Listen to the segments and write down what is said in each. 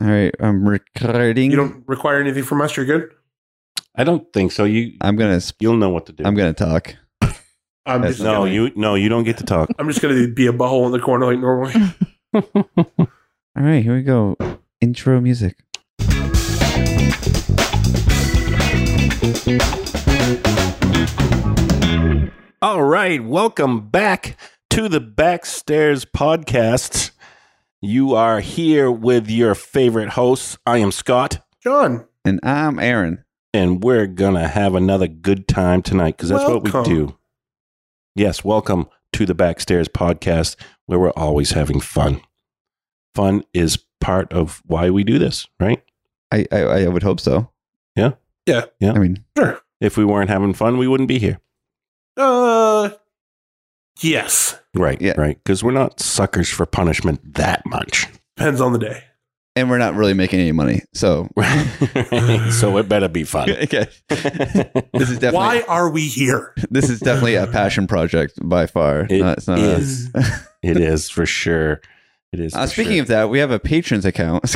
All right, I'm recording. You don't require anything from us. You're good. I don't think so. You I'm gonna. sp- you'll know what to do. I'm gonna talk. I'm That's- just no, gonna, you no, you don't get to talk. I'm just gonna be a butthole in the corner like normally. All right, here we go. Intro music. All right, welcome back to the Backstairs podcast. You are here with your favorite hosts. I am Scott, Jon, And I'm Aaron. and we're gonna have another good time tonight because that's what we do. Yes, welcome to the Backstairs podcast, where we're always having fun. Fun is part of why we do this, right? I I, I would hope so. Yeah? Yeah. Yeah. I mean, sure. If we weren't having fun, we wouldn't be here. Uh, yes. Right, Yeah. right. Because we're not suckers for punishment that much. Depends on the day. and we're not really making any money, so so it better be fun. okay. This is definitely Why are we here? this is definitely a passion project by far. It Not- it's not a- is. it is for sure. It is. Uh, speaking of that, we have a patrons account, of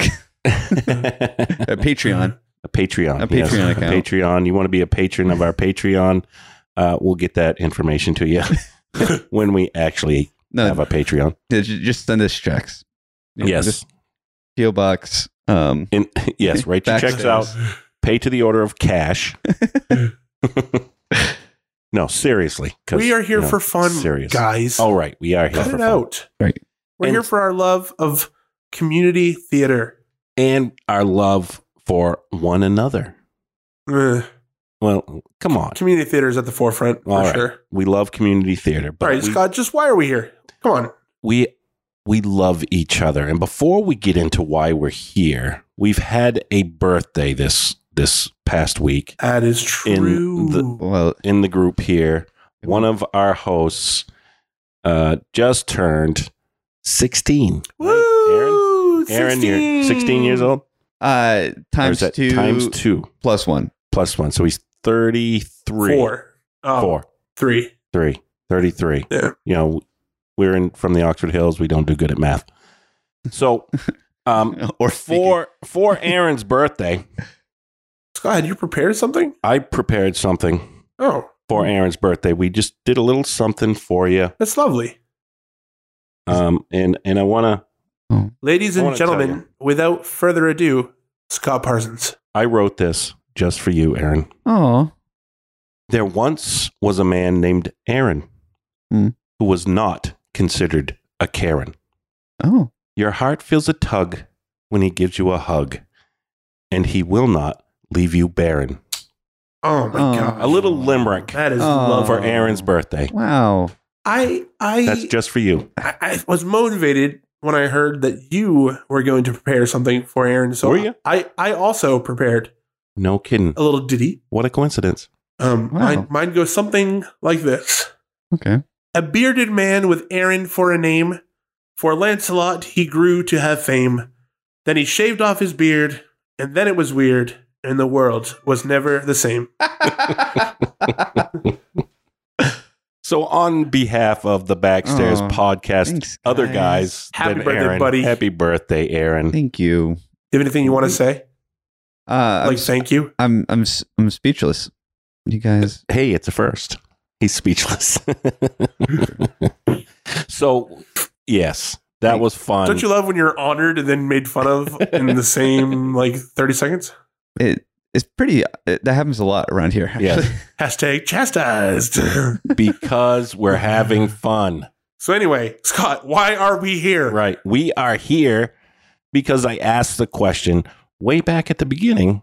a Patreon. a Patreon, A yes. Patreon account. Patreon. You want to be a patron of our Patreon? Uh, we'll get that information to you when we actually No, have a Patreon. just send us checks. You know, Yes, just PO box. Um, In, yes. Write your checks out. Pay to the order of cash. no, seriously. We are here you know, for fun, serious. guys. All right, we are here Cut for it fun. out. Right. We're And- here for our love of community theater. and our love for one another. Uh, Well, come on. community theater is at the forefront for All right. sure. We love community theater, but All right, we, Scott. Just why are we here? Come on. we we love each other. And before we get into why we're here, we've had a birthday this this past week That is In true. the- well, in the group here. One of our hosts uh, just turned sixteen. Woo! Aaron, you're sixteen years old. uh, times two times two plus one. plus one, so he's thirty-three. Four. Oh, Four. Three. Three. 33. Yeah. You know, we're in from the Oxford Hills. We don't do good at math. So, um, or for for Aaron's birthday, Scott, had you prepared something? I prepared something Oh, for Aaron's birthday. We just did a little something for you. that's lovely. Um, and and I want to. Ladies and gentlemen, without further ado, Scott Parsons. I wrote this just for you, Aaron. Oh, There once was a man named Aaron Hmm. who was not considered a Karen. oh, Your heart feels a tug when he gives you a hug, and he will not leave you barren. Oh my Oh. god. A little limerick That is Oh. love. for Aaron's birthday. wow. I I, That's just for you. I I was motivated when I heard that you were going to prepare something for Aaron. So Were you? I I also prepared No kidding. a little ditty. What a coincidence. Um, Wow. mine, mine goes something like this. Okay. A bearded man with Aaron for a name. For Lancelot he grew to have fame. Then he shaved off his beard, and then it was weird, and the world was never the same. So, on behalf of the Backstairs Aw, podcast, thanks, other guys. guys, Happy birthday, Aaron, buddy. Happy birthday, Aaron. Thank you. Do you have anything you want to say? Uh, Like I'm, thank you? I'm I'm s- I'm speechless. You guys. Hey, it's a first. He's speechless. so, yes, that was fun. Don't you love when you're honored and then made fun of in the same like 30 seconds? It it's pretty. It, that happens a lot around here. Actually. Yes. Hashtag chastised. because we're having fun. so anyway, Scott, why are we here? Right. We are here because I asked the question way back at the beginning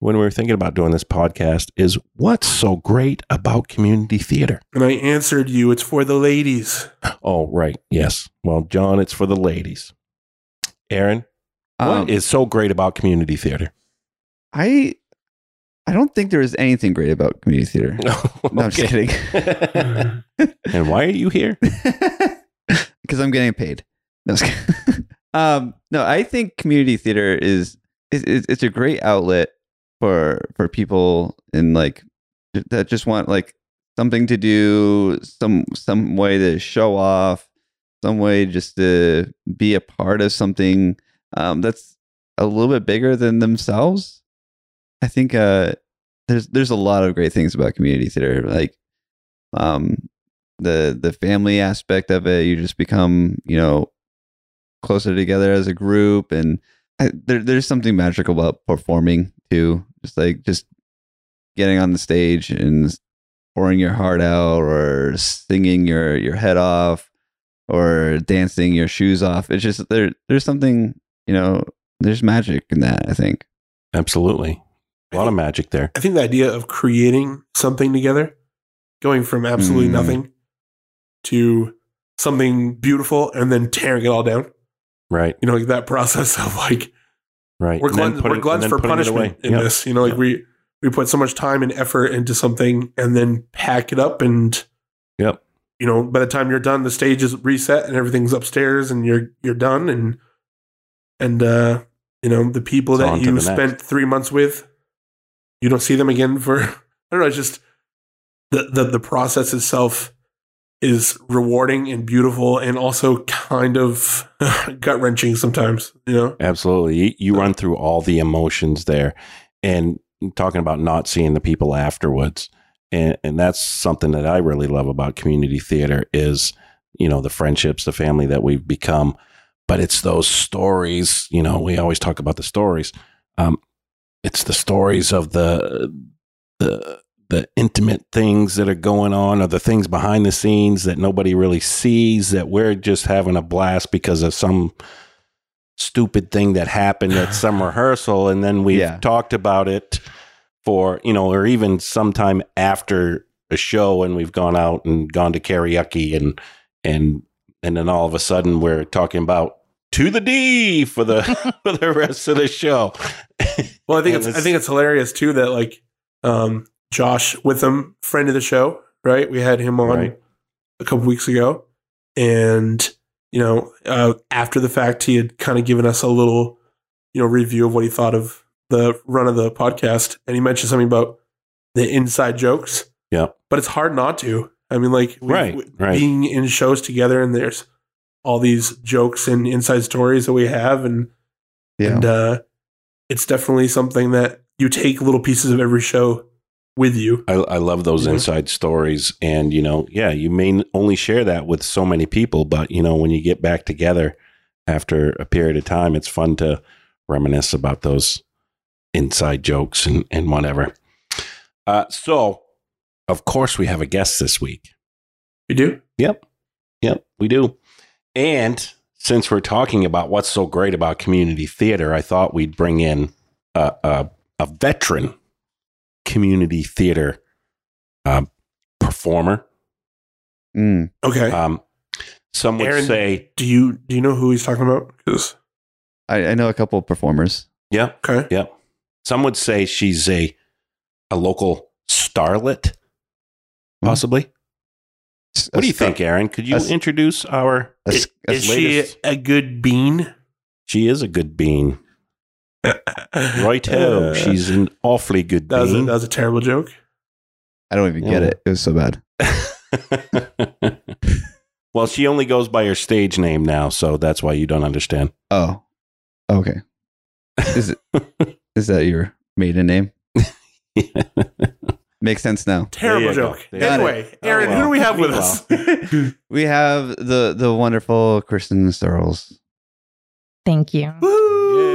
when we were thinking about doing this podcast is what's so great about community theater? And I answered you, it's for the ladies. Oh, right. Yes. Well, Jon, it's for the ladies. Aaron, Um, what is so great about community theater? I I don't think there is anything great about community theater. No, I'm just kidding. and why are you here? Because I'm getting paid. No, just kidding. Um, no, I think community theater is, is, is it's a great outlet for for people in like that just want like something to do, some some way to show off, some way just to be a part of something. Um, that's a little bit bigger than themselves. I think uh, there's there's a lot of great things about community theater, like um, the the family aspect of it. You just become you know closer together as a group, and I, there there's something magical about performing too. Just like just getting on the stage and pouring your heart out, or singing your your head off, or dancing your shoes off. It's just there there's something you know there's magic in that. I think. Absolutely. A lot of magic there. I think the idea of creating something together, going from absolutely Mm. nothing to something beautiful and then tearing it all down. Right. You know, like that process of like Right. we're And then glad, putting- we're and for putting it away. punishment in Yep. this. You know, like Yep. we we put so much time and effort into something and then pack it up and Yep. you know, by the time you're done, the stage is reset and everything's upstairs and you're you're done and and uh you know, the people It's that you the next. spent three months with, you don't see them again for I don't know, it's just the the, the process itself is rewarding and beautiful and also kind of gut wrenching sometimes, you know? Absolutely. You, run through all the emotions there and talking about not seeing the people afterwards. And, and that's something that I really love about community theater is, you know, the friendships, the family that we've become. But it's those stories, you know, we always talk about the stories. Um, it's the stories of the, the, the intimate things that are going on or the things behind the scenes that nobody really sees that we're just having a blast because of some stupid thing that happened at some rehearsal and then we've Yeah. talked about it for you know or even sometime after a show and we've gone out and gone to karaoke and and and then all of a sudden we're talking about to the D for the for the rest of the show. Well, I think And it's I think it's hilarious too that like um, Josh Witham, friend of the show, right? We had him on Right. a couple weeks ago, and you know, uh, after the fact, he had kind of given us a little, you know, review of what he thought of the run of the podcast, and he mentioned something about the inside jokes. Yeah. but it's hard not to. I mean, like we- Right, we- right. being in shows together, and there's all these jokes and inside stories that we have, and Yeah. and uh, it's definitely something that you take little pieces of every show with you. I, I love those Mhm. inside stories. And, you know, yeah, you may only share that with so many people, but, you know, when you get back together after a period of time, it's fun to reminisce about those inside jokes and, and whatever. Uh, so, of course, we have a guest this week. You do? Yep. Yep, we do. And since we're talking about what's so great about community theater, I thought we'd bring in a, a, a veteran community theater uh, performer. Mm. Okay. Um, some would Aaron- say, do you do you know who he's talking about? 'Cause- I, I know a couple of performers. yeah, okay. yeah. Some would say she's a a local starlet, possibly. What do you think, Aaron? Could you a s- introduce our? A, Is, a, is she a good bean? She is a good bean. Right Uh, she's an awfully good that was, a, that was a terrible joke. I don't even get it. It was so bad. well, she only goes by her stage name now, so that's why you don't understand. Oh, okay. Is it? is that your maiden name? Makes sense now. Terrible you joke. There. Anyway, Aaron, Oh, who do we have with us? We have the the wonderful Kristen Searles. Thank you. Woo!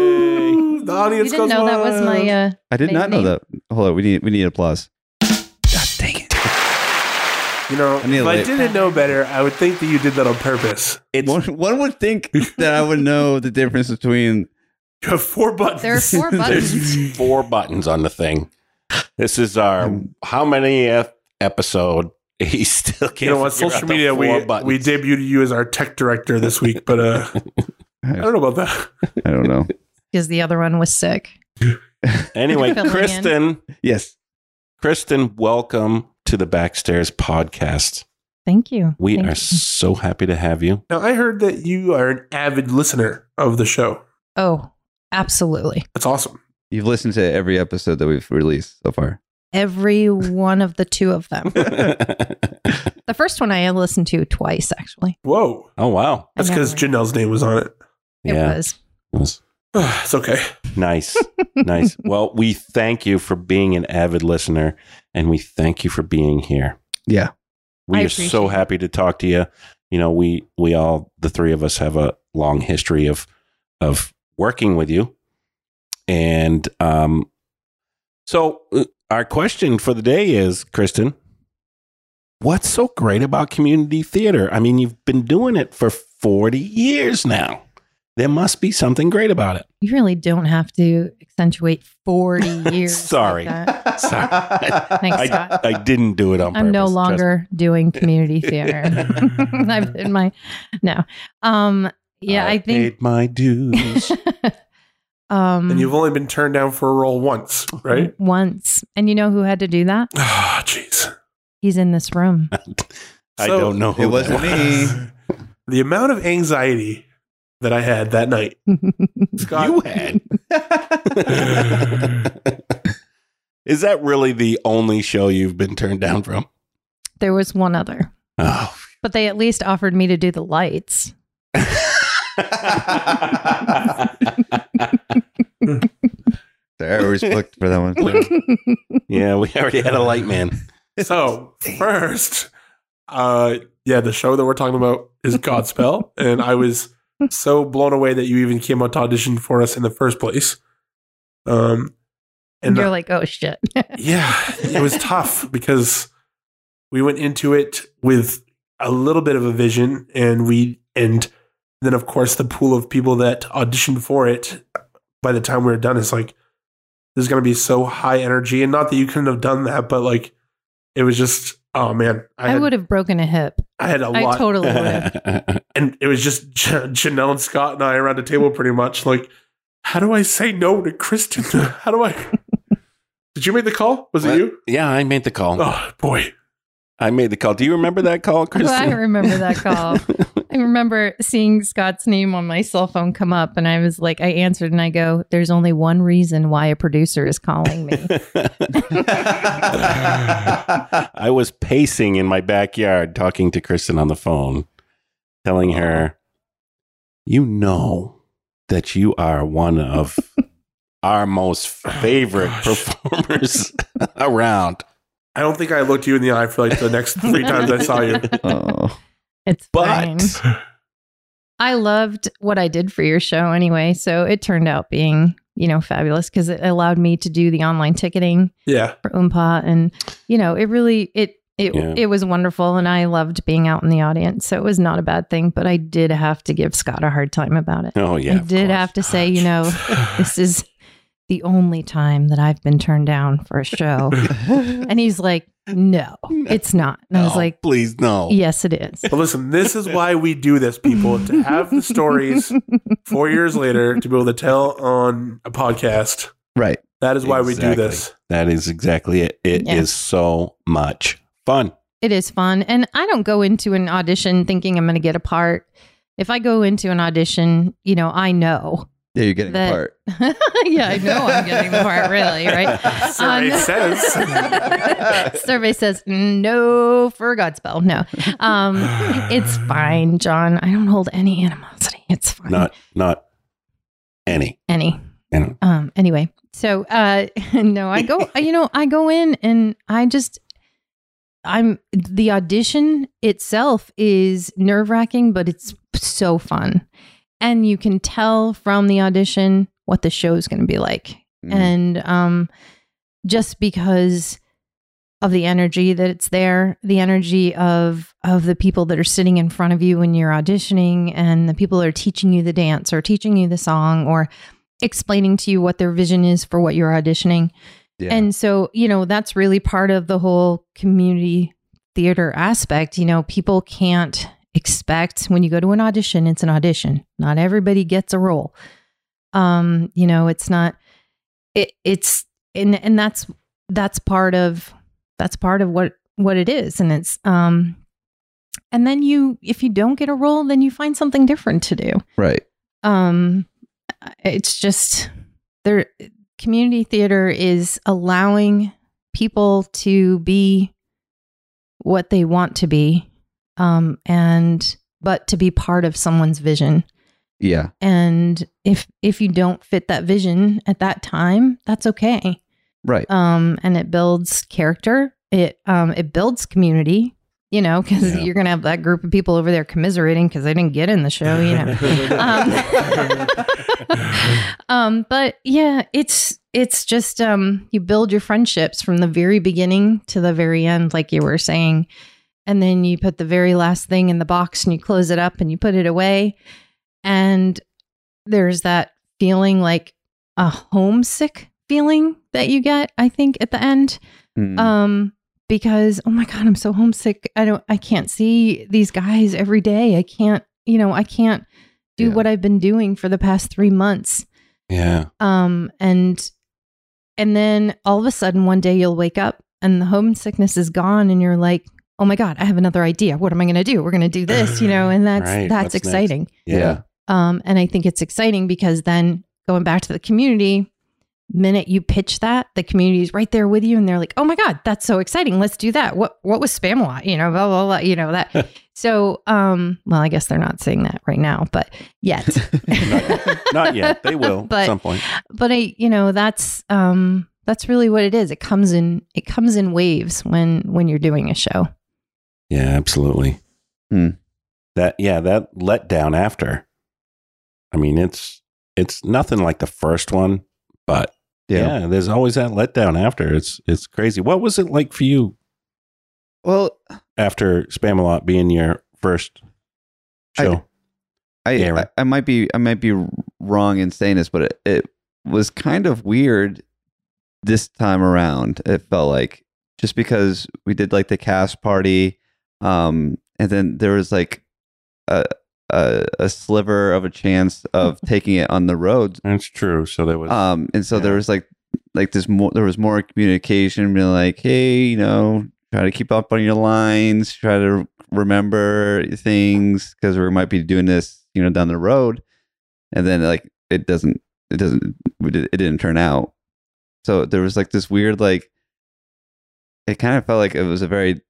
The You audience didn't goes know that was my uh I did Maiden not know name. that. Hold on, we need we need applause. God dang it! You know, I need if a I late- didn't know better, I would think that you did that on purpose. It's One, one would think that I would know the difference between. You have four buttons. There are four buttons. there's four buttons on the thing. This is our Um, how many episode? He still can't. you know, on figure out social the media, we four buttons. we debuted you as our tech director this week, but uh, I don't know about that. I don't know. Because the other one was sick. Anyway, Filling in. Kristen, Yes, Kristen, welcome to the Backstairs podcast. Thank you. We Thank are you. so happy to have you. Now, I heard that you are an avid listener of the show. Oh, absolutely. That's awesome. you've listened to every episode that we've released so far. Every one of the two of them. The first one I listened to twice, actually. Whoa. oh wow! That's because never- Janelle's name was on it. It yeah, was. was. it's okay. Nice. nice. Well, we thank you for being an avid listener and we thank you for being here. Yeah. We I are so happy to talk to you. You know, we we all the three of us have a long history of of working with you. And um so uh, our question for the day is, Kristen, what's so great about community theater? I mean, you've been doing it for 40 years now. There must be something great about it. You really don't have to accentuate 40 years. Sorry. like that. Sorry. Thanks, I, Scott. I didn't do it on I'm no purpose, trust longer doing community theater. I've been my no. Um yeah, I, think paid my dues. um And you've only been turned down for a role once, right? once. And you know who had to do that? Ah, jeez. He's in this room. I So, don't know. Who it wasn't that me. The amount of anxiety that I had that night. Scott. You had. Is that really the only show you've been turned down from? there was one other. Oh. But they at least offered me to do the lights. Sarah was booked for that one. too. yeah, we already had a light man. So first, uh, yeah, the show that we're talking about is Godspell, and I was so blown away that you even came out to audition for us in the first place. Um, And you're like, oh shit. yeah, it was tough because we went into it with a little bit of a vision, and we and then of course the pool of people that auditioned for it. By the time we were done, it's like there's going to be so high energy, and not that you couldn't have done that, but like it was just oh man, I, I had, would have broken a hip. I had a I lot, I totally would have. and it was just J- Janelle and Scott and I around the table pretty much like, how do I say no to Kristen? How do I? Did you make the call? Was What? it you? yeah, I made the call. Oh boy. I made the call. Do you remember that call, Kristen? Well, I remember that call. I remember seeing Scott's name on my cell phone come up, and I was like, I answered and I go, There's only one reason why a producer is calling me. I was pacing in my backyard talking to Kristen on the phone, telling her, You know that you are one of our most oh, favorite gosh. performers around. I don't think I looked you in the eye for like the next three times I saw you. oh. It's fine. I loved what I did for your show anyway. So it turned out being, you know, fabulous because it allowed me to do the online ticketing Yeah. for Oompa. And, you know, it really, it, it, Yeah. it was wonderful. And I loved being out in the audience. So it was not a bad thing. But I did have to give Scott a hard time about it. oh yeah, I did have to say, you know, this is the only time that I've been turned down for a show. and he's like, no, it's not. And I was No, like, please no. yes, it is. But listen, this is why we do this, people, to have the stories four years later to be able to tell on a podcast. Right. That is why we do Exactly. this. That is exactly it. It is Yeah. so much fun. It is fun. And I don't go into an audition thinking I'm going to get a part. If I go into an audition, you know, I know. Yeah, you're getting That- a part. yeah, I know I'm getting the part, really, right? Survey Um, says. Survey says no for Godspell. No. Um, it's fine, Jon. I don't hold any animosity. It's fine. Not not any. any. Any. Um, anyway, so uh no, I go you know, I go in and I just I'm the audition itself is nerve wracking, but it's so fun. And you can tell from the audition what the show is gonna be like. Mm. And um just because of the energy that it's there, the energy of of the people that are sitting in front of you when you're auditioning and the people that are teaching you the dance or teaching you the song or explaining to you what their vision is for what you're auditioning. Yeah. And so, you know, that's really part of the whole community theater aspect. You know, people can't expect when you go to an audition, it's an audition. Not everybody gets a role. Um, you know, it's not it it's and and that's that's part of that's part of what what it is and it's um and then you if you don't get a role then you find something different to do right. um it's just there community theater is allowing people to be what they want to be um and but to be part of someone's vision Yeah. and if if you don't fit that vision at that time that's okay Right. um and it builds character it um it builds community you know because Yeah. you're gonna have that group of people over there commiserating because they didn't get in the show you know um, um but yeah it's it's just um you build your friendships from the very beginning to the very end like you were saying and then you put the very last thing in the box and you close it up and you put it away and there's that feeling like a homesick feeling that you get i think at the end Mm. um because oh my god i'm so homesick i don't i can't see these guys every day i can't you know i can't do Yeah. what i've been doing for the past 3 months Yeah. um and and then all of a sudden one day you'll wake up and the homesickness is gone and you're like oh my god i have another idea what am i going to do we're going to do this you know and that's Right, that's what's next? exciting Yeah. um, and I think it's exciting because then going back to the community, minute you pitch that, the community is right there with you, and they're like, "Oh my god, that's so exciting! Let's do that." What what was Spamalot? You know, blah blah blah. You know that. so, um, well, I guess they're not saying that right now, but yet, Not yet. They will But- at some point. but I, you know, that's um, that's really what it is. It comes in it comes in waves when when you're doing a show. Yeah, absolutely. Hmm. That yeah, that letdown after. I mean, it's it's nothing like the first one, but yeah. yeah. there's always that letdown after. It's it's crazy. What was it like for you Well, after Spamalot being your first show? I, right. I I might be I might be wrong in saying this, but it, it was kind of weird this time around. It felt like just because we did like the cast party, um, and then there was like a a, a sliver of a chance of taking it on the road, That's true. So there was um, and so there was like like this more there was more communication, being like, hey, you know, try to keep up on your lines, try to remember things because we might be doing this, you know, down the road, and then like it doesn't it doesn't it didn't turn out. So there was like this weird like it kind of felt like it was a very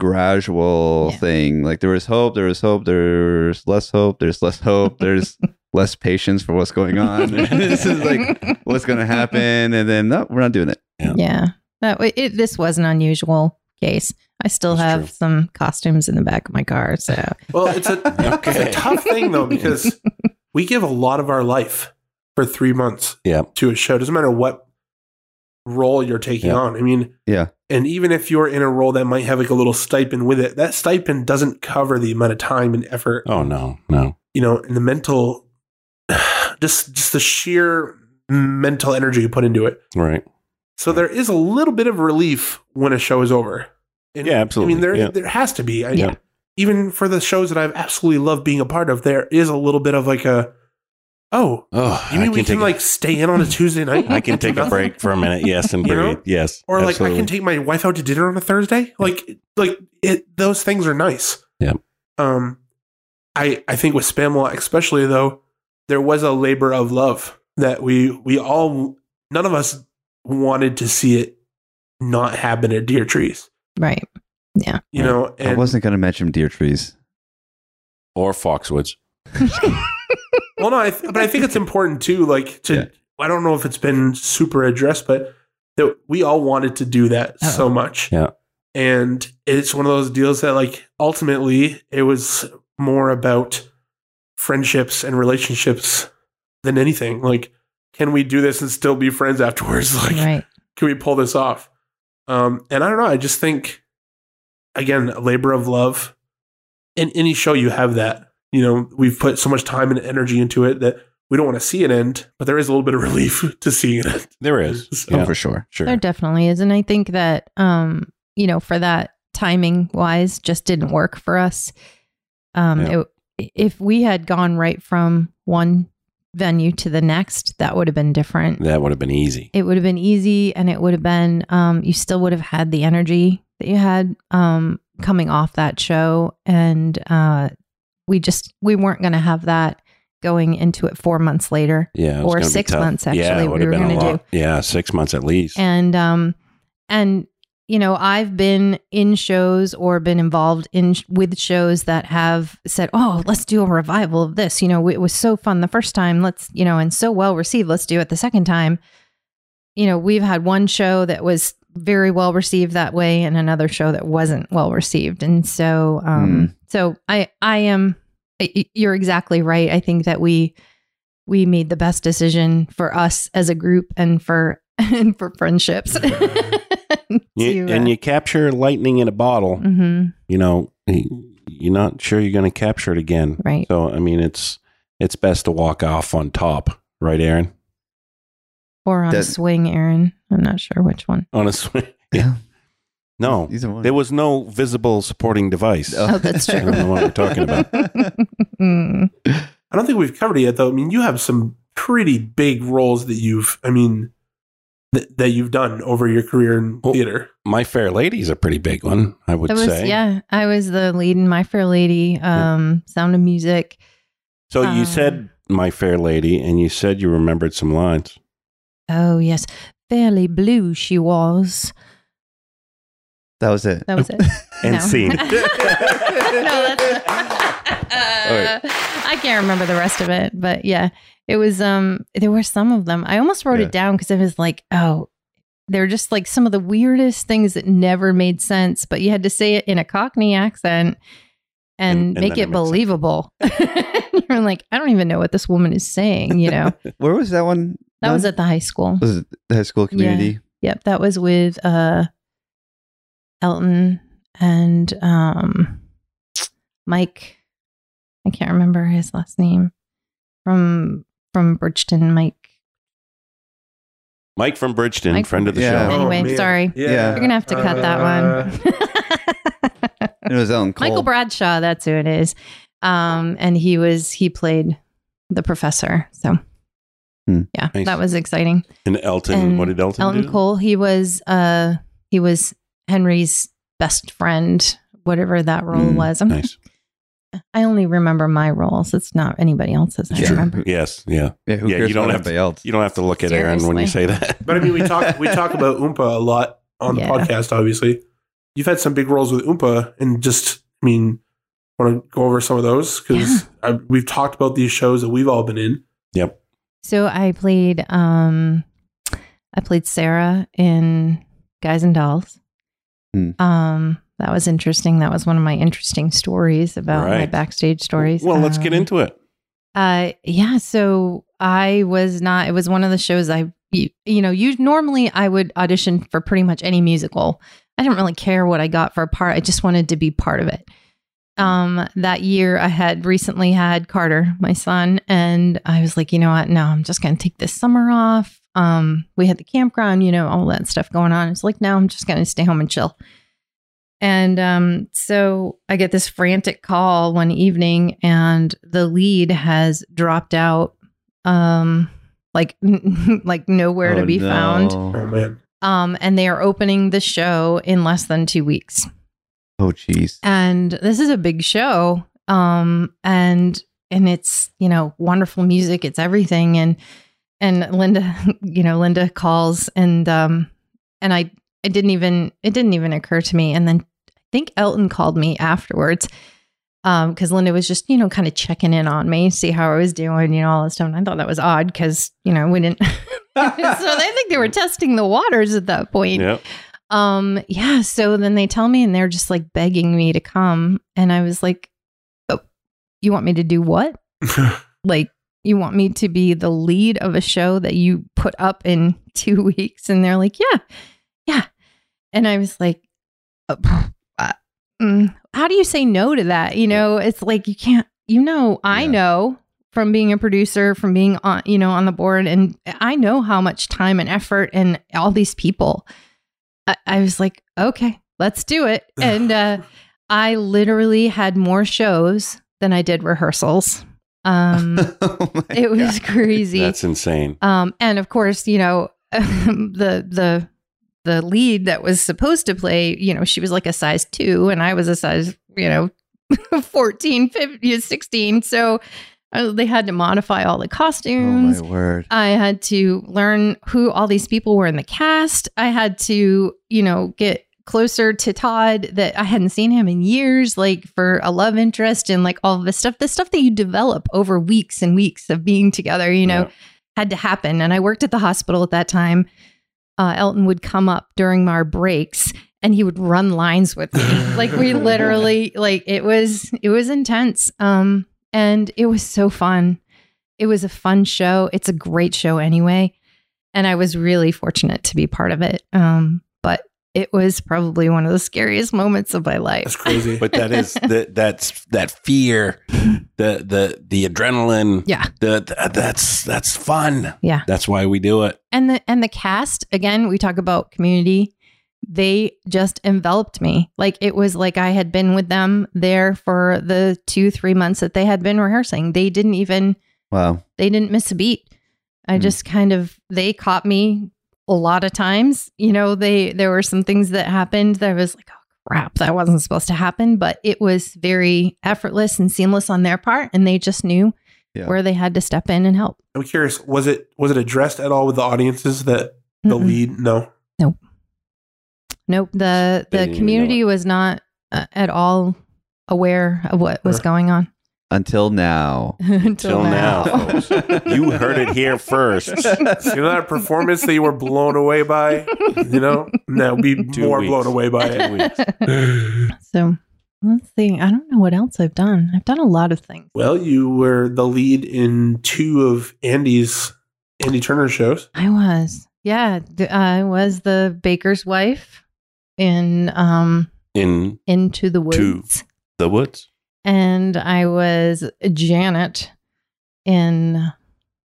gradual Yeah. thing. Like there was hope, there was hope, there's less hope, there's less hope, there's less patience for what's going on. this is like what's going to happen, and then no, we're not doing it. Yeah, that way. It, this was an unusual case. I still That's have true. some costumes in the back of my car, so Well, it's a it's a tough thing though because we give a lot of our life for three months Yeah. to a show. Doesn't matter what role you're taking Yeah. on. I mean, Yeah. And even if you're in a role that might have like a little stipend with it, that stipend doesn't cover the amount of time and effort, Oh no, no. you know, and the mental, just just the sheer mental energy you put into it. Right. So there is a little bit of relief when a show is over. And, Yeah, absolutely. I mean, there Yeah. there has to be. I, Yeah. Even for the shows that I've absolutely loved being a part of, there is a little bit of like a, oh, Oh, you mean I we can can take like stay in on a Tuesday night? I can take a break for a minute. Yes, and You know? Yes. Or like I can take my wife out to dinner on a Thursday. Like like it, those things are nice. Yeah. Um, I I think with Spamalot especially though, there was a labor of love that we we all none of us wanted to see it not happen at Deer Trees. right. Yeah. You Right. know, I wasn't going to mention deer trees. or Foxwoods. well, no, I th- but I think it's important too. Like to, Yeah. I don't know if it's been super addressed, but that we all wanted to do that Oh. so much. Yeah. and it's one of those deals that, like, ultimately, it was more about friendships and relationships than anything. Like, can we do this and still be friends afterwards? Like, Right. can we pull this off? Um, and I don't know. I just think, again, a labor of love. In any show, you have that. You know, we've put so much time and energy into it that we don't want to see an end, but there is a little bit of relief to seeing it. There is. So- Yeah. Oh, for sure. Sure. There definitely is. And I think that, um, you know, for that timing wise, just didn't work for us. Um, Yeah. it, if we had gone right from one venue to the next, that would have been different. That would have been easy. It would have been easy and it would have been, um, you still would have had the energy that you had um, coming off that show. And uh, we just, we weren't going to have that going into it four months later. Yeah. Or six months, Yeah, actually, it we were gonna lot. Yeah, six months at least. and um and you know, I've been in shows or been involved in with shows that have said, "Oh, let's do a revival of this." You know, it was so fun the first time. Let's, you know, and so well received. Let's do it the second time. You know, we've had one show that was very well received that way and another show that wasn't well received. And so um so I I am you're exactly right. I think that we we made the best decision for us as a group and for and for friendships. You, to, and uh, you capture lightning in a bottle. mhm, You know, you're not sure you're going to capture it again. right. So I mean, it's it's best to walk off on top, right, Aaron? Or on a That- swing, Aaron. I'm not sure which one. On a swing. Yeah. No, Either one. there was no visible supporting device. Oh. Oh, that's I don't know what we're talking about. Mm. I don't think we've covered it yet, though. I mean, you have some pretty big roles that you've, I mean, that, that you've done over your career in Oh. theater. My Fair Lady's a pretty big one, I would That was say. yeah. I was the lead in My Fair Lady, um, Sound of Music. So you Um, said My Fair Lady, and you said you remembered some lines. Oh yes, fairly blue she was. that was it. That was it. And No. scene. no, that's uh, I can't remember the rest of it, but yeah, it was. Um, there were some of them. I almost wrote Yeah. it down because I was like, oh, they're just like some of the weirdest things that never made sense, but you had to say it in a Cockney accent and, And- and make it it believable. You're like, I don't even know what this woman is saying. You know, Where was that one? That was at the high school. Was it the high school community? Yep, that was with uh Elton and um Mike. I can't remember his last name. From from Bridgton, Mike. Mike from Bridgton, Mike friend of the Yeah. show. Anyway, man. sorry. Yeah. You're gonna have to cut Uh, that one. It was Ellen Cole. Michael Bradshaw, that's who it is. Um, and he was he played the professor. So Hmm. yeah, Nice. that was exciting. And Elton, And what did Elton, Elton do? Cole, he was uh he was Henry's best friend, whatever that role Mm, was. I'm, Nice. I only remember my roles. It's not anybody else's. I Yeah. remember. Yes, yeah. Yeah, who Yeah, cares you don't about have to- anybody else? You don't have to look at Aaron when you say that. But I mean, we talk we talk about Oompa a lot on Yeah. the podcast. Obviously, you've had some big roles with Oompa, and just I mean, want to go over some of those because we've talked about these shows that we've all been in. Yep. So I played um I played Sarah in Guys and Dolls. Hmm. Um that was interesting. That was one of my interesting stories about my backstage stories. Well, let's get Um, into it. Uh, yeah. So I was not. It was one of the shows I, you, you know, you normally I would audition for pretty much any musical. I didn't really care what I got for a part. I just wanted to be part of it. Um, that year I had recently had Carter, my son, and I was like, you know what? No, I'm just going to take this summer off. Um, we had the campground, you know, all that stuff going on. It's like, no, I'm just going to stay home and chill. And um, so I get this frantic call one evening, and the lead has dropped out, um, like like nowhere to Oh, be no. found. Oh man, Um, and they are opening the show in less than two weeks. Oh, jeez. And this is a big show. Um, and and it's you know wonderful music. It's everything. And and Linda, you know, Linda calls and um, and I I didn't even it didn't even occur to me. And then I think Elton called me afterwards. Um, because Linda was just, you know, kind of checking in on me, see how I was doing, you know, all this stuff. And I thought that was odd because, you know, we didn't. so I think they were testing the waters at that point. Yep. Um, yeah. So then they tell me and they're just like begging me to come. And I was like, oh, you want me to do what? like, you want me to be the lead of a show that you put up in two weeks? And they're like, yeah, yeah. And I was like, uh, uh, mm, how do you say no to that? You know, it's like you can't, you know, I Yeah. know from being a producer, from being on, you know, on the board, and I know how much time and effort and all these people. I, I was like, okay, let's do it. And uh, I literally had more shows than I did rehearsals. Um, Oh it was God. crazy. That's insane. Um, and of course, you know, the the the lead that was supposed to play, you know, she was like a size two, and I was a size, you know, 14, 15, 16. So they had to modify all the costumes. Oh my word. I had to learn who all these people were in the cast. I had to, you know, get closer to Todd that I hadn't seen him in years, like for a love interest and like all this stuff, the stuff that you develop over weeks and weeks of being together, you know, Yeah. had to happen. And I worked at the hospital at that time. Uh, Elton would come up during our breaks and he would run lines with me. like we literally, like it was, it was intense. Um, and it was so fun. It was a fun show. It's a great show anyway. And I was really fortunate to be part of it. Um, but it was probably one of the scariest moments of my life. That's crazy. But that is that that's that fear, the the the adrenaline. Yeah. The, the- that's that's fun. Yeah. That's why we do it. And the and the cast, again, we talk about community. They just enveloped me. Like it was like I had been with them there for the two, three months that they had been rehearsing. They didn't even Wow. they didn't miss a beat. I Hmm. just kind of they caught me a lot of times. You know, they there were some things that happened that I was like, oh crap, that wasn't supposed to happen. But it was very effortless and seamless on their part, and they just knew Yeah. where they had to step in and help. I'm curious, was it was it addressed at all with the audiences that the Mm-mm. lead? No, no. Nope. The the didn't even know community was not uh, at all aware of what was going on Until now. until Till now. now. You heard it here first. You know that performance that you were blown away by? You know? Now be Two more weeks. blown away by it. so let's see. I don't know what else I've done. I've done a lot of things. well, you were the lead in two of Andy's Andy Turner shows. I was. Yeah, th- I was the baker's wife in um In Into the Two. Woods. the woods. And I was Janet in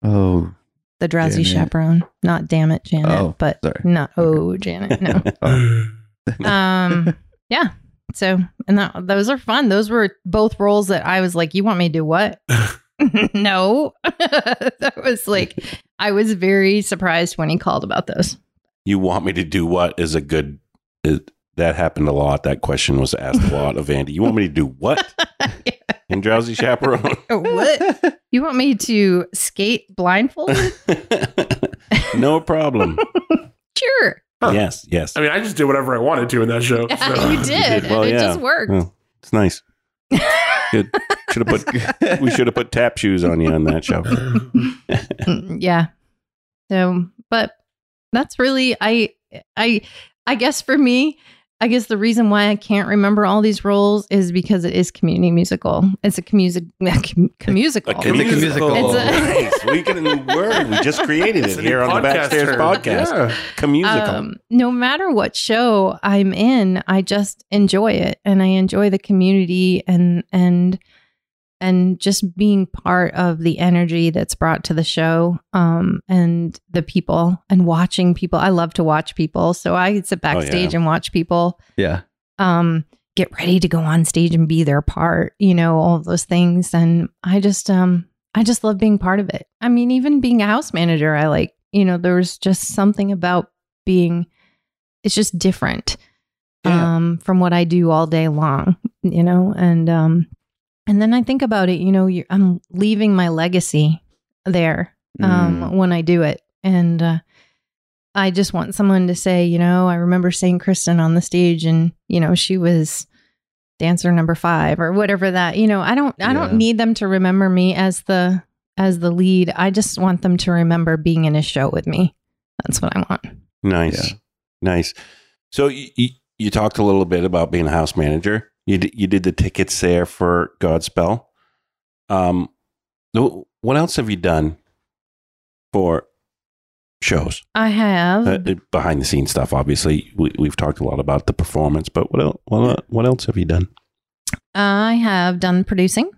oh, The Drowsy Janet. Chaperone. Not Damn It Janet, Oh, but sorry. not Oh Janet. No. um yeah so and that those are fun those were both roles that i was like you want me to do what no that was like i was very surprised when he called about those You want me to do what is a good. It, that happened a lot. That question was asked a lot of Andy. You want me to do what in Drowsy Chaperone? what you want me to skate blindfolded no problem. sure Huh. Yes, yes. I mean, I just did whatever I wanted to in that show. so. you did, did well, and it yeah. just worked Well, it's nice. Good. Should have put. We should have put tap shoes on you on that show. Yeah so but that's really i i i guess for me i guess the reason why i can't remember all these roles is because it is community musical it's a music musical A It's a musical. It's a- nice. We get a new word. We just created It's it here on the podcast Backstairs podcast. Yeah. Commusical. um, no matter what show i'm in i just enjoy it and i enjoy the community and and and just being part of the energy that's brought to the show um, and the people and watching people i love to watch people so i sit backstage and watch people yeah. um, get ready to go on stage and be their part, you know, all those things. And I just, um, I just love being part of it. I mean, even being a house manager, I like, you know, there was just something about being, it's just different Yeah. um, from what I do all day long, you know, and, um, and then I think about it, you know, you're, I'm leaving my legacy there um, Mm. when I do it. And uh, I just want someone to say, you know, I remember seeing Kristen on the stage and, you know, she was dancer number five or whatever that, you know, I don't, I Yeah. don't need them to remember me as the, as the lead. I just want them to remember being in a show with me. That's what I want. Nice, Yeah. nice. So you, you you talked a little bit about being a house manager. You d- you did the tickets there for Godspell. Um, what else have you done for shows? I have, Uh, behind the scenes stuff, obviously. We, we've talked a lot about the performance, but what else? What, what else have you done? I have done producing.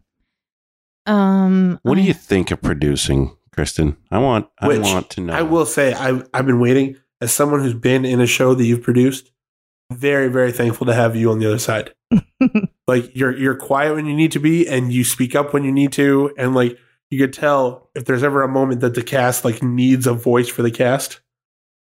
Um, What do you think of producing, Kristen? I want I want to know. I will say, I've, I've been waiting as someone who's been in a show that you've produced. Very, very thankful to have you on the other side. like you're you're quiet when you need to be, and you speak up when you need to, and like you could tell if there's ever a moment that the cast like needs a voice for the cast.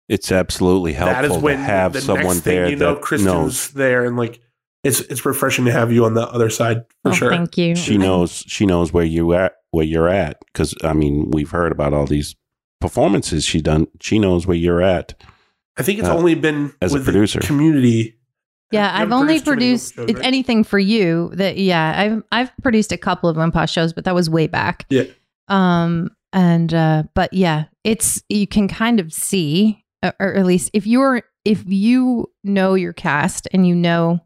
It's absolutely helpful that is when to have the someone next thing there you know that Kristen's knows. there, and like it's it's refreshing to have you on the other side for oh, sure. Thank you. She knows she knows where you at where you're at because I mean we've heard about all these performances she done. She knows where you're at. I think it's Uh, only been as a with the producer. community Yeah, I've only many produced shows, right? anything for you that yeah, I've I've produced a couple of Wimpos shows, but that was way back. Yeah. Um and uh but yeah, it's you can kind of see uh, or at least if you're if you know your cast and you know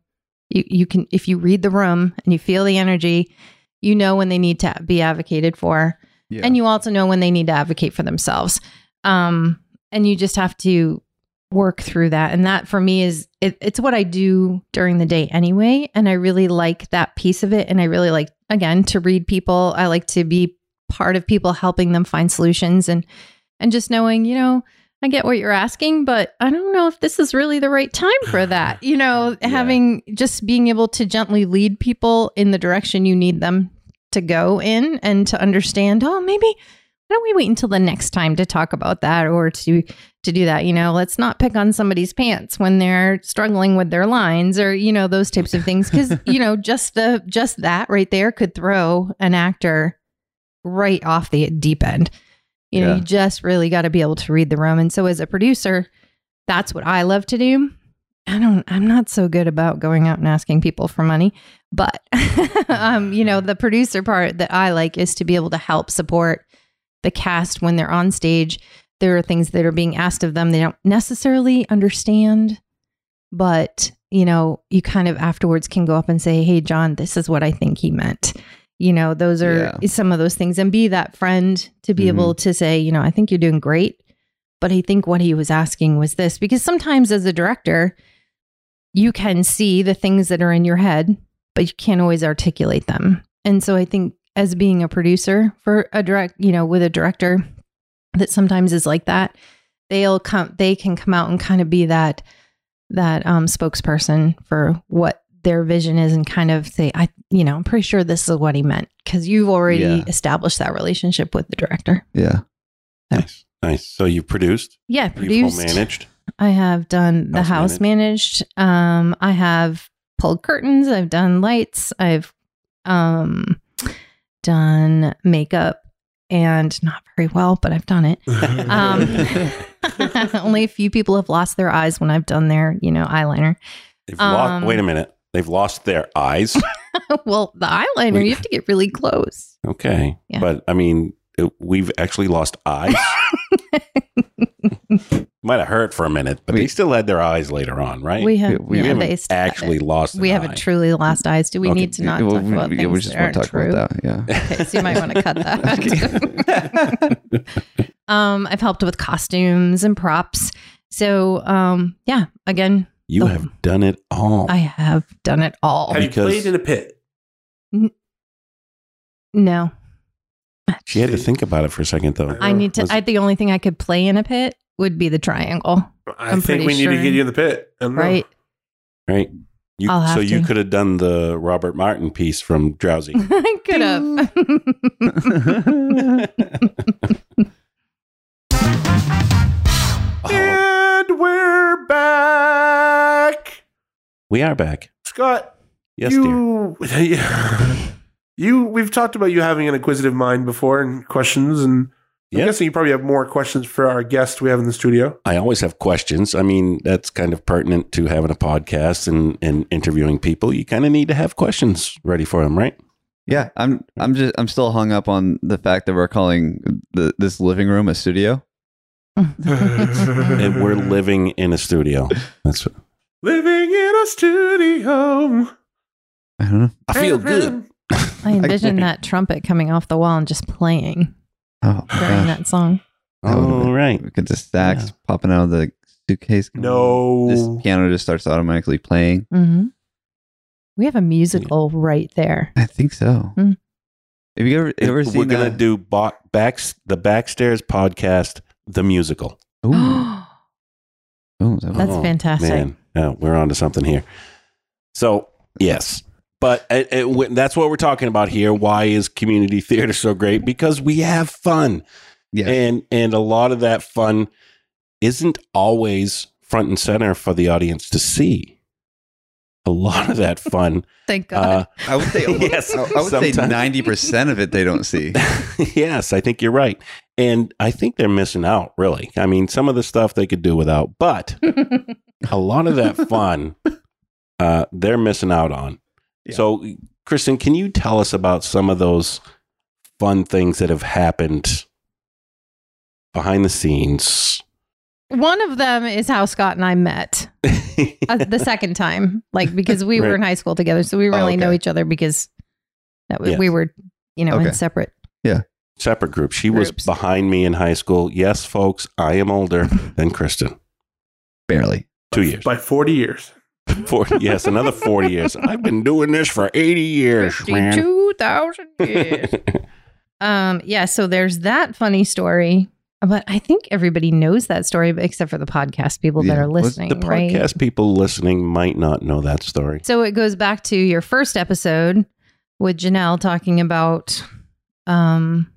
you you can if you read the room and you feel the energy, you know when they need to be advocated for Yeah. and you also know when they need to advocate for themselves um and you just have to work through that. And that for me is it, it's what i do during the day anyway. And i really like that piece of it. And i really like again to read people. I like to be part of people helping them find solutions and and just knowing you know i get what you're asking but i don't know if this is really the right time for that. You know Yeah. having just being able to gently lead people in the direction you need them to go in and to understand oh maybe why don't we wait until the next time to talk about that or to to do that? You know let's not pick on somebody's pants when they're struggling with their lines or you know those types of things because you know just the just that right there could throw an actor right off the deep end. You know Yeah. you just really got to be able to read the room. And so as a producer that's what i love to do. I don't i'm not so good about going out and asking people for money but um you know the producer part that i like is to be able to help support the cast when they're on stage. There are things that are being asked of them they don't necessarily understand but you know you kind of afterwards can go up and say hey john this is what i think he meant. You know those are some of those things. And be that friend to be Mhm. able to say you know i think you're doing great but i think what he was asking was this. Because sometimes as a director you can see the things that are in your head but you can't always articulate them. And so i think as being a producer for a direct you know with a director that sometimes is like that they'll come they can come out and kind of be that that um spokesperson for what their vision is and kind of say i you know i'm pretty sure this is what he meant because you've already Yeah. established that relationship with the director yeah. Nice, nice. So you've produced, yeah you've produced managed. i have done the House house managed. um i have pulled curtains i've done lights i've um done makeup and not very well but i've done it um only a few people have lost their eyes when i've done their you know eyeliner They've um, lost. Wait a minute. They've lost their eyes. well the eyeliner you have to get really close Okay, Yeah. but I mean, it- we've actually lost eyes. Might have hurt for a minute, but they still had their eyes later on, right? we have We- we yeah, haven't they still have actually lost. we an haven't eye. truly lost eyes do we Okay. need to not Well, talk about yeah, things we just that want aren't to talk true about that. Yeah. okay so you might want to cut that um i've helped with costumes and props so um yeah again You Oh. have done it all. i have done it all Have you played in a pit? no she had to think about it for a second, though. i need to Was- i the only thing i could play in a pit would be the triangle I I'm think pretty we need to sure. get you in the pit. I don't know. right right? You, I'll have so you to. could have done the Robert Martin piece from Drowsy. I could have. Oh, And we're back. we are back. Scott, Yes, dear. you, Yeah. You, we've talked about you having an inquisitive mind before and questions, and I'm Yeah. guessing you probably have more questions for our guest we have in the studio. I always have questions. I mean, that's kind of pertinent to having a podcast and, and interviewing people. You kind of need to have questions ready for them, right? Yeah, I'm I'm just I'm still hung up on the fact that we're calling the this living room a studio. And we're living in a studio. That's what, Living in a studio. I don't know. I feel good. I envisioned that trumpet coming off the wall and just playing Oh, during gosh. that song. That would've All been- right. we could just stacks Yeah. popping out of the suitcase. No. This piano just starts automatically playing. hmm We have a musical right there. I think so. Mm. Have you ever ever We're seen gonna that? do bo- backs the Backstairs podcast, the musical. Ooh. Oh, that's Ooh, that what- Oh, fantastic. Man, yeah, we're on to something here. So yes, but it, it, w- that's what we're talking about here. Why is community theater so great? Because we have fun, yeah. and and a lot of that fun isn't always front and center for the audience to see. A lot of that fun, Thank God. uh, I would say Yes, I, I would say ninety percent of it they don't see. yes, I think you're right. And I think they're missing out, really. I mean, some of the stuff they could do without, but a lot of that fun uh, they're missing out on. Yeah. So, Kristen, can you tell us about some of those fun things that have happened behind the scenes? One of them is how Scott and I met uh, the second time, like because we were in high school together, so we Oh, really know each other because that we, Yes. we were, you know, Okay. in separate. Yeah. Separate group. She was behind me in high school. Yes, folks, I am older than Kristen. Barely. Two years. By 40 years. 40, yes, another 40 years. I've been doing this for 80 years, man. Fifty-two thousand years. um, yeah. So there's that funny story, but I think everybody knows that story, except for the podcast people that are listening, the right? podcast people listening might not know that story. So it goes back to your first episode with Janelle talking about um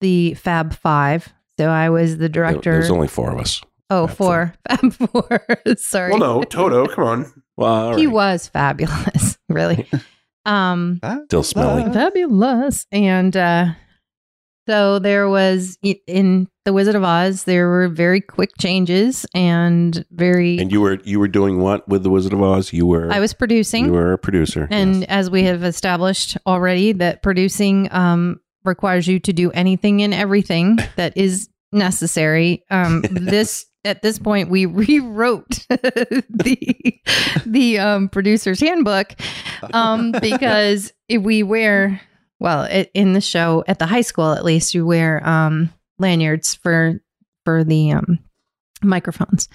the Fab Five. So I was the director. There's only four of us. oh, Fab four. Fab Four. Sorry. Well, no, Toto, come on. Well, all He right. was fabulous, really. um Still smelly. Fabulous. And uh so there was in The Wizard of Oz, there were very quick changes and very And you were you were doing what with the Wizard of Oz? You were I was producing. you were a producer. And yes. as we have established already, that producing um, requires you to do anything and everything that is necessary. Um, this at this point, we rewrote the the um, producer's handbook um, because if we wear well it, in the show at the high school at least you wear um, lanyards for for the um, microphones.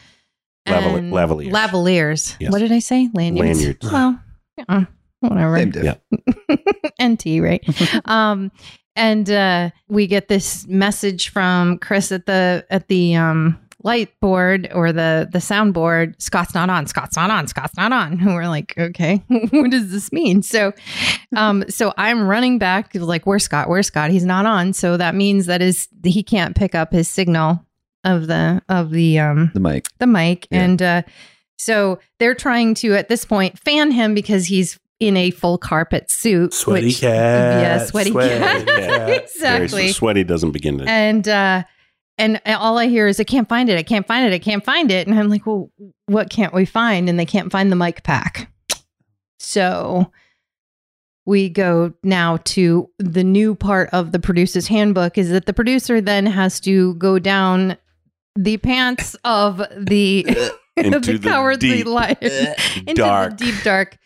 Laval- And- lavaliers. Lavaliers. Yes. What did I say? Lanyards. Lanyards. Well, yeah, whatever. Same diff. Yeah. NT, right? um, and uh, we get this message from Chris at the at the um, light board or the the soundboard. Scott's not on. Scott's not on. Scott's not on. And we're like, okay, what does this mean? So, um, so I'm running back like, where's Scott? Where's Scott? He's not on. So that means that is he can't pick up his signal of the of the um The mic. the mic Yeah. and uh so they're trying to at this point fan him because he's in a full carpet suit Sweaty which- cat. yeah sweaty, cat, cat. exactly Very sweaty doesn't begin to. and uh and all I hear is I can't find it I can't find it I can't find it and I'm like well what can't we find and they can't find the mic pack so we go now to the new part of the producer's handbook is that the producer then has to go down the pants of the Into the the cowardly deep, lion into dark. the deep dark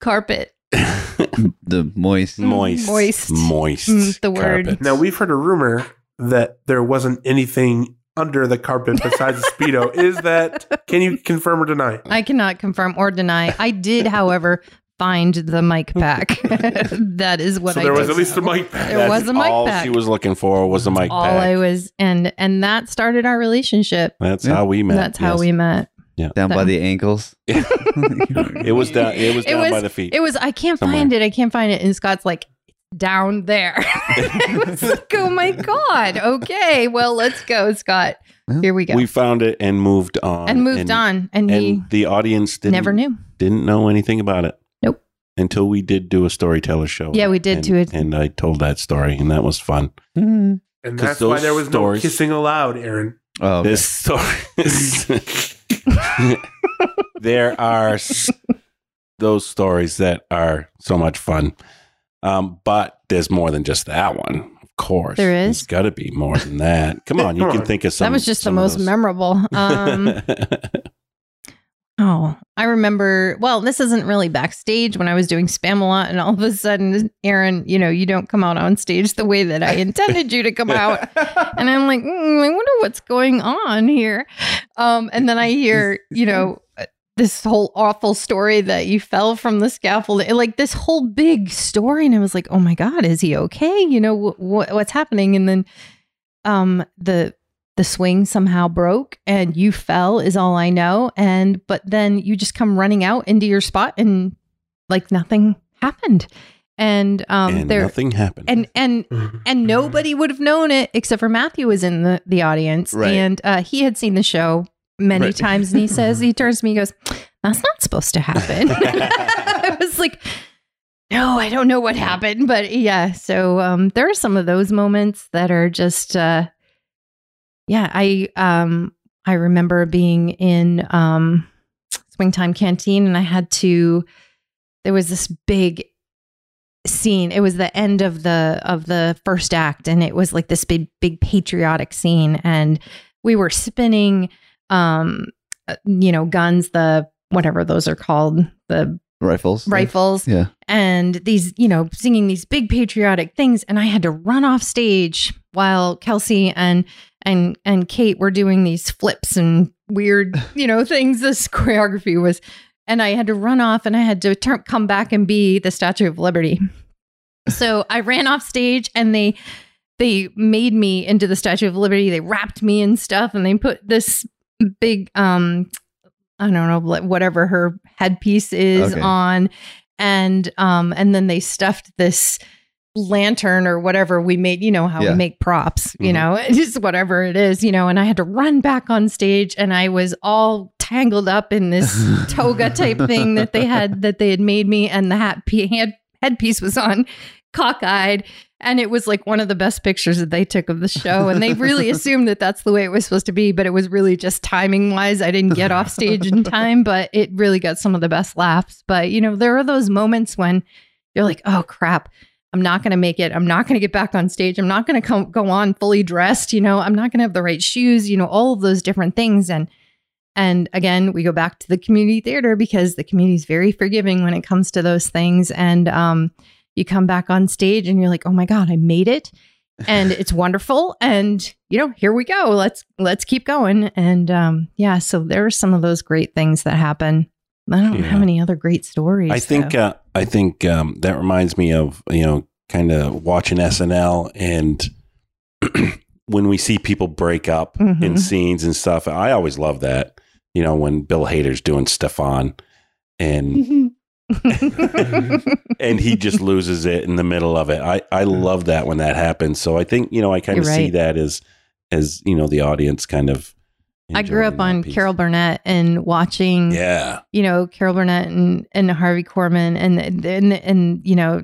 carpet. the moist. moist, Moist. moist. Mm, the word. carpet. Now, we've heard a rumor that there wasn't anything under the carpet besides a Speedo. Is that, can you confirm or deny? I cannot confirm or deny. I did, however, find the mic pack. that is what so I there was did at least a mic pack. There was a mic all pack. she was looking for was a mic all pack. All I was and and that started our relationship. That's Yeah. how we met. That's how we met. Yeah. Down by the ankles. It was down. It was It down was- by the feet. It was I can't Somewhere. find it. I can't find it. And Scott's like down there. I was like, oh my God. Okay. Well, let's go, Scott. Well, Here we go. we found it and moved on. and moved on. And, he the audience didn't, never knew. didn't know anything about it. Nope. Until we did do a storyteller show. Yeah, we did and, to it. And I told that story, and that was fun. Mm-hmm. And 'Cause that's why there was stories- no kissing allowed, Aaron. Oh, okay. This story. there are s- those stories that are so much fun. Um, but there's more than just that one. Of course, There is? There's got to be more than that. Come on, you can think of some. that was just the most memorable. Um, oh, I remember. Well, this isn't really backstage when I was doing Spamalot, and all of a sudden, Aaron, you know, you don't come out on stage the way that I intended you to come out. And I'm like, mm, I wonder what's going on here. Um, and then I hear, you know, this whole awful story that you fell from the scaffold, like this whole big story. And I was like, oh my God, is he okay? You know, wh- wh- what's happening? And then um, the, the swing somehow broke and you fell is all I know. And, but then you just come running out into your spot and like nothing happened. And, um, and there, nothing happened. and, and Mm-hmm. and nobody would have known it except for Matthew was in the, the audience Right. and uh, he had seen the show many Right. times and he says he turns to me and goes that's not supposed to happen I was like no I don't know what happened but yeah so um, there are some of those moments that are just uh, yeah I um I remember being in um Swingtime Canteen, and I had to. There was this big scene. It was the end of the of the first act, and it was like this big big patriotic scene, and we were spinning, um, uh, you know, guns, the whatever those are called, the Rifles. rifles Yeah. and these, you know, singing these big patriotic things. And I had to run off stage while Kelsey and and and Kate were doing these flips and weird, you know, things. This choreography was, and I had to run off and I had to turn, come back and be the Statue of Liberty. So I ran off stage and they they made me into the Statue of Liberty. They wrapped me in stuff and they put this big um I don't know whatever her headpiece is Okay. on and um and then they stuffed this lantern or whatever we made you know how Yeah. we make props you Mhm. know just whatever it is you know and I had to run back on stage and I was all tangled up in this toga type thing that they had that they had made me and the hat headpiece was on cockeyed and it was like one of the best pictures that they took of the show. And they really assumed that that's the way it was supposed to be but it was really just timing wise i didn't get off stage in time but it really got some of the best laughs. But you know there are those moments when you're like oh crap. I'm not going to make it. I'm not going to get back on stage. I'm not going to come go on fully dressed you know. I'm not going to have the right shoes you know all of those different things. And and again, we go back to the community theater because the community is very forgiving when it comes to those things. And um, you come back on stage and you're like, oh my God, I made it. And it's wonderful. And you know, here we go. Let's let's keep going. And um, yeah, so there are some of those great things that happen. I don't Yeah. have any other great stories. I think uh, I think um, that reminds me of you know kind of watching SNL and when we see people break up in Mhm. scenes and stuff. I always love that. You know when Bill Hader's doing Stefon and and he just loses it in the middle of it. I I love that when that happens. So I think you know I kind of You're see right. that as as you know the audience kind of. I grew up on piece. Carol Burnett and watching Yeah, you know Carol Burnett and, and Harvey Korman and and and you know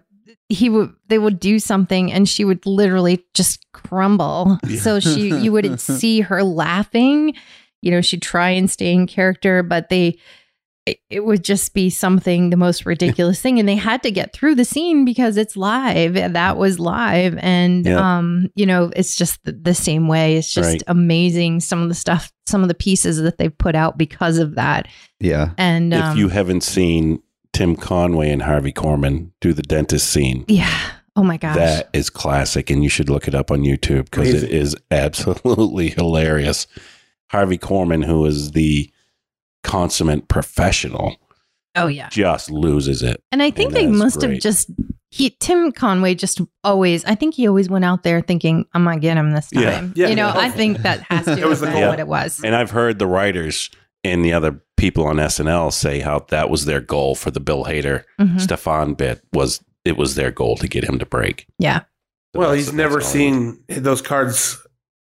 he would they would do something and she would literally just crumble. Yeah. So she you wouldn't see her laughing. You know, she'd try and stay in character, but they it, it would just be something the most ridiculous thing. And they had to get through the scene because it's live. That was live. And Yeah. um you know it's just the, the same way. It's just Right. amazing some of the stuff some of the pieces that they've put out because of that. Yeah. and if um, you haven't seen Tim Conway and Harvey Korman do the dentist scene, yeah. Oh my gosh. that is classic, and you should look it up on YouTube because it is absolutely hilarious. Harvey Korman, who is the consummate professional, oh yeah just loses it. and i think And they that's must have just he tim conway just always i think he always went out there thinking i'm gonna get him this time Yeah. you know Yeah. i think that has to It was the goal. what it was And I've heard the writers and the other people on SNL say how that was their goal for the Bill Hader Mhm. Stefon bit was it was their goal to get him to break. yeah So Well, he's never that's all. seen those cards.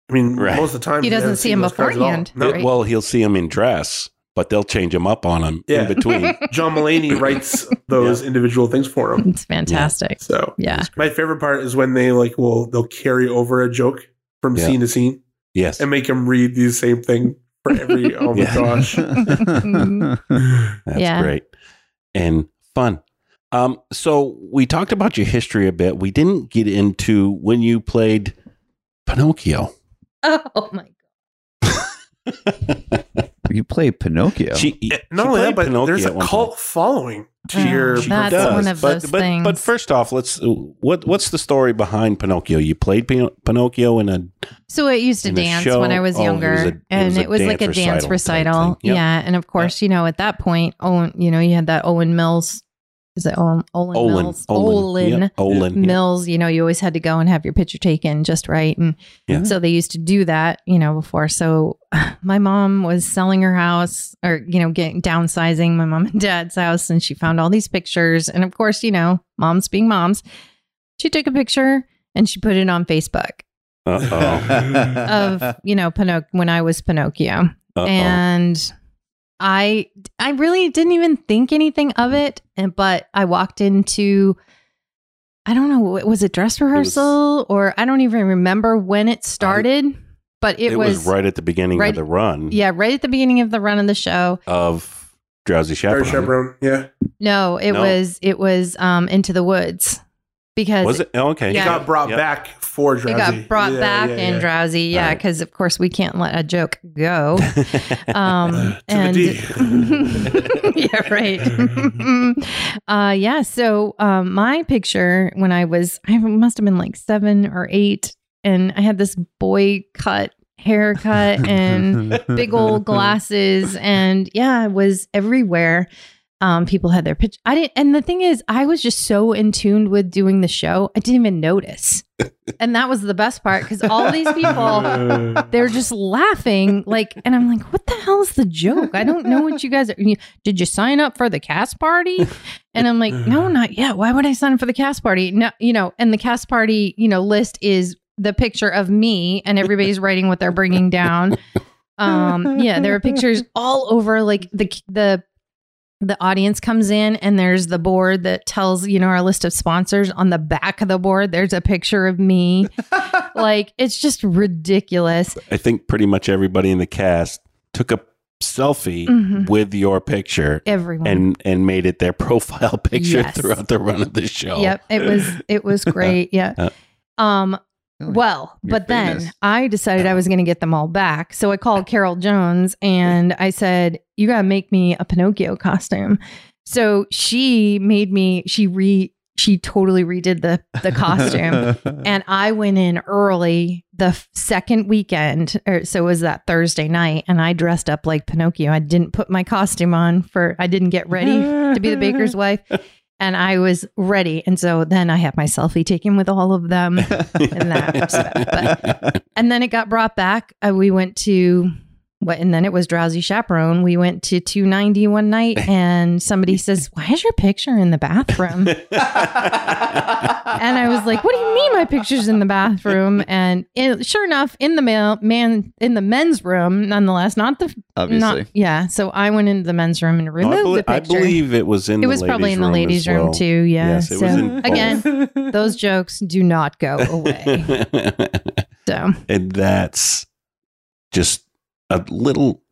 I mean, Right. most of the time He doesn't hasn't see him those cards at all. beforehand. No. Right. Well, he'll see him in dress, but they'll change them up on him Yeah. in between. John Mulaney writes those individual things for him. it's fantastic So yeah my favorite part is when they like will they'll carry over a joke from Yeah. scene to scene yes. and make him read the same thing for every. oh my Yeah. gosh! That's Yeah. great and fun. Um, so we talked about your history a bit. We didn't get into when you played Pinocchio. oh my you play Pinocchio. She, Eh, she Not only that, but Pinocchio there's a cult point. following to Oh, your. She That's does, one of but, those but, things. But first off, let's what what's the story behind Pinocchio? You played Pin- Pinocchio in a So it used to dance show? when I was Oh, it younger, was a- it and was it was like a dance dance recital recital. Yep. Yeah, and of course, you know, at that point, Owen, you know, you had that Owen Mills. Is it Owen? Owen, Olan. Mills? Olan. Yep, Olan. Mills. You know, you always had to go and have your picture taken just right, and Yeah. so they used to do that, you know, before. So my mom was selling her house, or you know, getting downsizing my mom and dad's house, and she found all these pictures, and of course, you know, moms being moms, she took a picture and she put it on Facebook Uh-oh. of you know Pinoc- when I was Pinocchio, Uh-oh. and I I really didn't even think anything of it, and but I walked into I don't know was it dress rehearsal or I don't even remember when it started, but it, it, was, right at the beginning right- of the run yeah right at the beginning of the run of the show. of Drowsy Or Chaperone. chaperone. Yeah. No, it No? was it was um into the woods because Was it? Oh, okay. It Yeah. got brought Yep. back for it drowsy. got brought Yeah, back yeah, in drowsy. Yeah, Alright. because of course we can't let a joke go. Um, To the and D. yeah, right. uh, yeah. So um, my picture when I was, I must have been like seven or eight, and I had this boy cut haircut and big old glasses, and yeah, I was everywhere. Um, people had their pitch. I didn't, and the thing is, I was just so in tune with doing the show, I didn't even notice, and that was the best part because all these people they're just laughing like and i'm like what the hell is the joke? I don't know what you guys are did you sign up for the cast party? And i'm like no not yet. Why would i sign up for the cast party? No you know and the cast party you know list is the picture of me and everybody's writing what they're bringing down. Um yeah there are pictures all over like the the the audience comes in and there's the board that tells you know our list of sponsors. On the back of the board there's a picture of me. Like it's just ridiculous. I think pretty much everybody in the cast took a selfie Mhm. with your picture everyone. and and made it their profile picture Yes. throughout the run of the show. yep it was it was great yeah. Uh, um Oh, really? well but then i decided i was going to get them all back so i called carol jones and i said you got to make me a pinocchio costume so she made me she re she totally redid the the costume and I went in early the f- second weekend, or so it was that Thursday night, and I dressed up like Pinocchio. I didn't put my costume on for I didn't get ready to be the baker's wife, and I was ready. And so then I had my selfie taken with all of them, and that. But and then it got brought back. Uh, we went to what, and then it was Drowsy Chaperone. We went to 290 one night, and somebody says, "Why is your picture in the bathroom?" And I was like, "What do you mean my picture's in the bathroom?" And it, sure enough, in the male man in the men's room, nonetheless, not the Obviously. not yeah. So I went into the men's room and No, removed I, belie- the picture. I believe it was in it the was probably in the ladies' room well. too. Yeah. Yes, so again, those jokes do not go away. So and that's just a little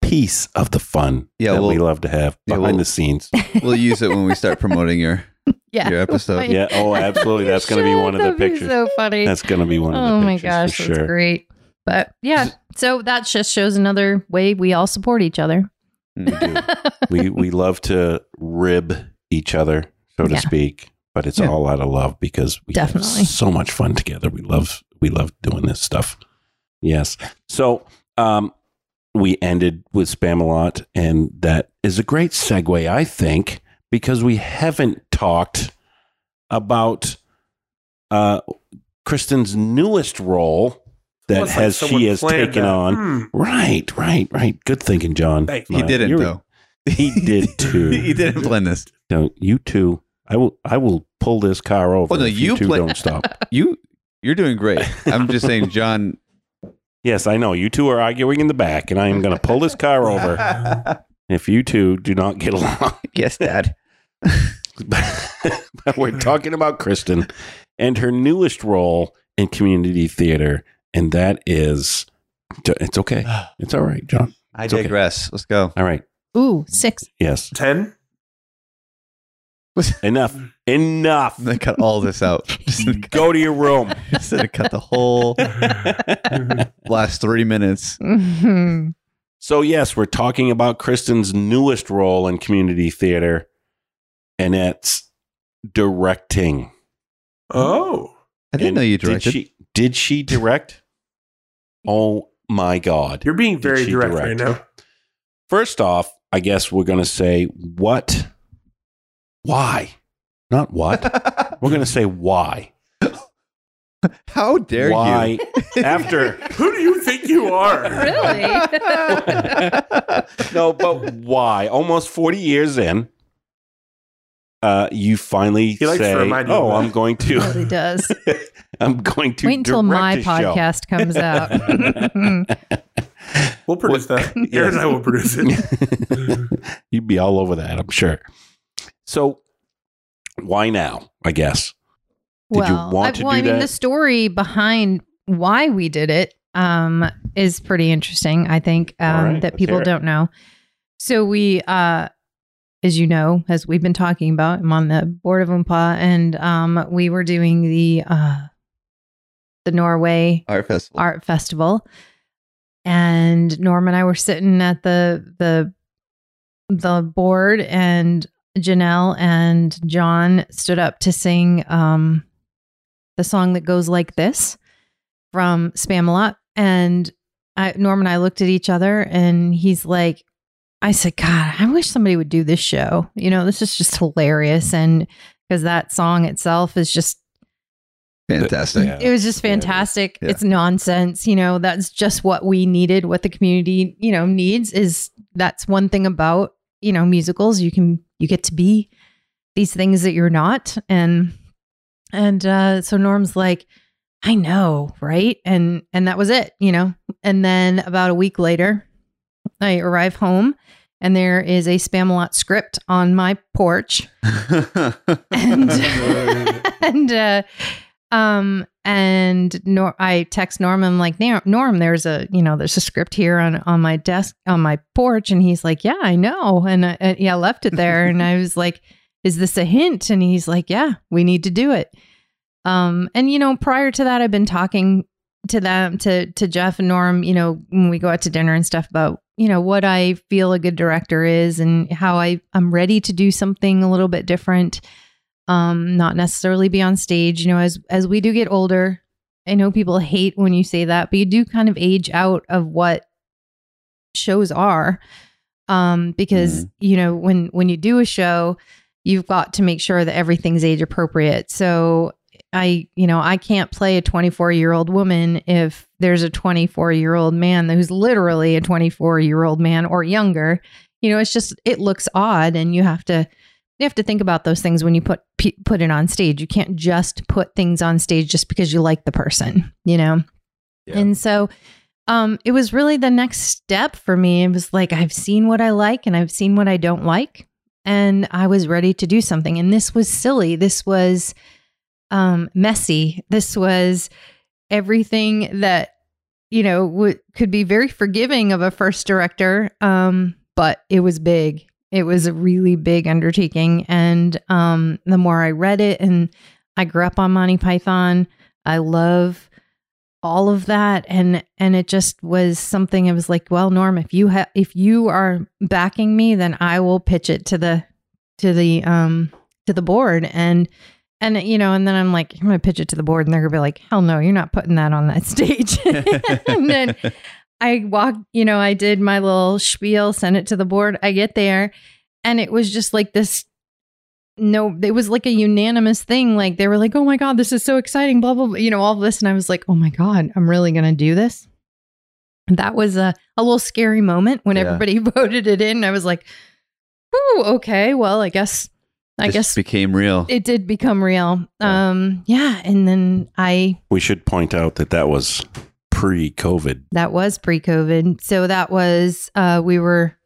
piece of the fun Yeah, that well- we love to have yeah, behind well- the scenes. we'll use it when we start promoting your yeah. your episode. Yeah. Oh, absolutely. That's going to be one of the be pictures. So funny. That's going to be one of the pictures. oh my pictures gosh, for that's sure. great. But yeah, so that just shows another way we all support each other. Mm. we we love to rib each other, so to Yeah. speak, but it's Yeah. all out of love because we Definitely. have so much fun together. We love we love doing this stuff. Yes. So um we ended with Spamalot, and that is a great segue, I think, because we haven't talked about uh Kristen's newest role that Almost like has someone she has taken that. on. Hmm. Right, right, right. Good thinking, Jon. Thank He Uh, didn't you're- though. He did too. he didn't plan this. No, you two. I will. I will pull this car over. Oh, no, if you, you two play- don't stop. You you're doing great. I'm just saying, Jon. Yes, I know. You two are arguing in the back, and I am going to pull this car over if you two do not get along. yes, Dad. but we're talking about Kristen and her newest role in community theater, and that is. It's okay. It's all right, Jon. I It's okay. digress. Let's go. All right. Ooh, six. Yes. Ten. Enough. Enough. I'm cut all this out. Just Go to your room. just gonna cut the whole last three minutes. So, yes, we're talking about Kristen's newest role in community theater, and it's directing. Oh. I didn't And know you did directed. she, did she direct? Oh my God. You're being very direct direct? right now. First off, I guess we're going to say what? Why? Not what. we're going to say why. How dare why? you? After. Who do you think you are? Really? no, but why? Almost 40 years in, uh, you finally He likes say, remind you "Oh. I'm going It really to, does. I'm going to Wait until my a show." podcast comes out. We'll produce that. Yes. Aaron and I will produce it. You'd be all over that, I'm sure. So, why now? I guess. Did you want I, to well, do I mean, that? the story behind why we did it um, is pretty interesting. I think um, All right, that people don't know. So we, uh, as you know, as we've been talking about, I'm on the board of OHMPAA, and um, we were doing the uh, the Norway Art festival. art festival, and Norm and I were sitting at the the the board, and Janelle and John stood up to sing um, the song that goes like this from Spamalot, and I, Norm and I looked at each other, and he's like, I said, God, I wish somebody would do this show. You know, this is just hilarious. And because that song itself is just, Fantastic. Yeah. it was just Yeah, it is. fantastic. Yeah. It's nonsense. You know, that's just what we needed, what the community, you know, needs is that's one thing about, you know, musicals. You can, you get to be these things that you're not. And, and, uh, so Norm's like, I know, right? And, and that was it, you know? And then about a week later, I arrive home and there is a Spamalot script on my porch. And and uh um and Nor- I text Norm I'm like Norm there's a you know there's a script here on on my desk on my porch. And he's like yeah I know. And, I, and yeah I left it there. And I was like is this a hint? And he's like yeah we need to do it. Um and you know prior to that I've been talking to them to to Jeff and Norm you know when we go out to dinner and stuff about you know what I feel a good director is and how I I'm ready to do something a little bit different um not necessarily be on stage you know as as we do get older I know people hate when you say that but you do kind of age out of what shows are um because you know when when you do a show you've got to make sure that everything's age appropriate so I, you know, I can't play a 24 year old woman if there's a 24 year old man who's literally a 24 year old man or younger. You know, it's just it looks odd, and you have to you have to think about those things when you put put it on stage. You can't just put things on stage just because you like the person. You know, Yeah. and so um, it was really the next step for me. It was like I've seen what I like and I've seen what I don't like, and I was ready to do something. And this was silly. This was um, messy. This was everything that you know w- could be very forgiving of a first director, um, but it was big. It was a really big undertaking, and um, the more I read it, and I grew up on Monty Python. I love all of that, and and it just was something. I was like, well, Norm, if you have if you are backing me, then I will pitch it to the to the um to the board and and you know and then i'm like i'm gonna pitch it to the board and they're gonna be like hell no you're not putting that on that stage and then i walked you know i did my little spiel sent it to the board i get there and it was just like this no it was like a unanimous thing like they were like oh my god this is so exciting blah blah blah you know all of this and i was like oh my god i'm really gonna do this and that was a, a little scary moment when Yeah. everybody voted it in i was like oh okay well i guess i Just guess became real. it did become real. Yeah. Um, yeah, and then I We should point out that that was pre-COVID. that was pre-COVID, so that was uh, we were.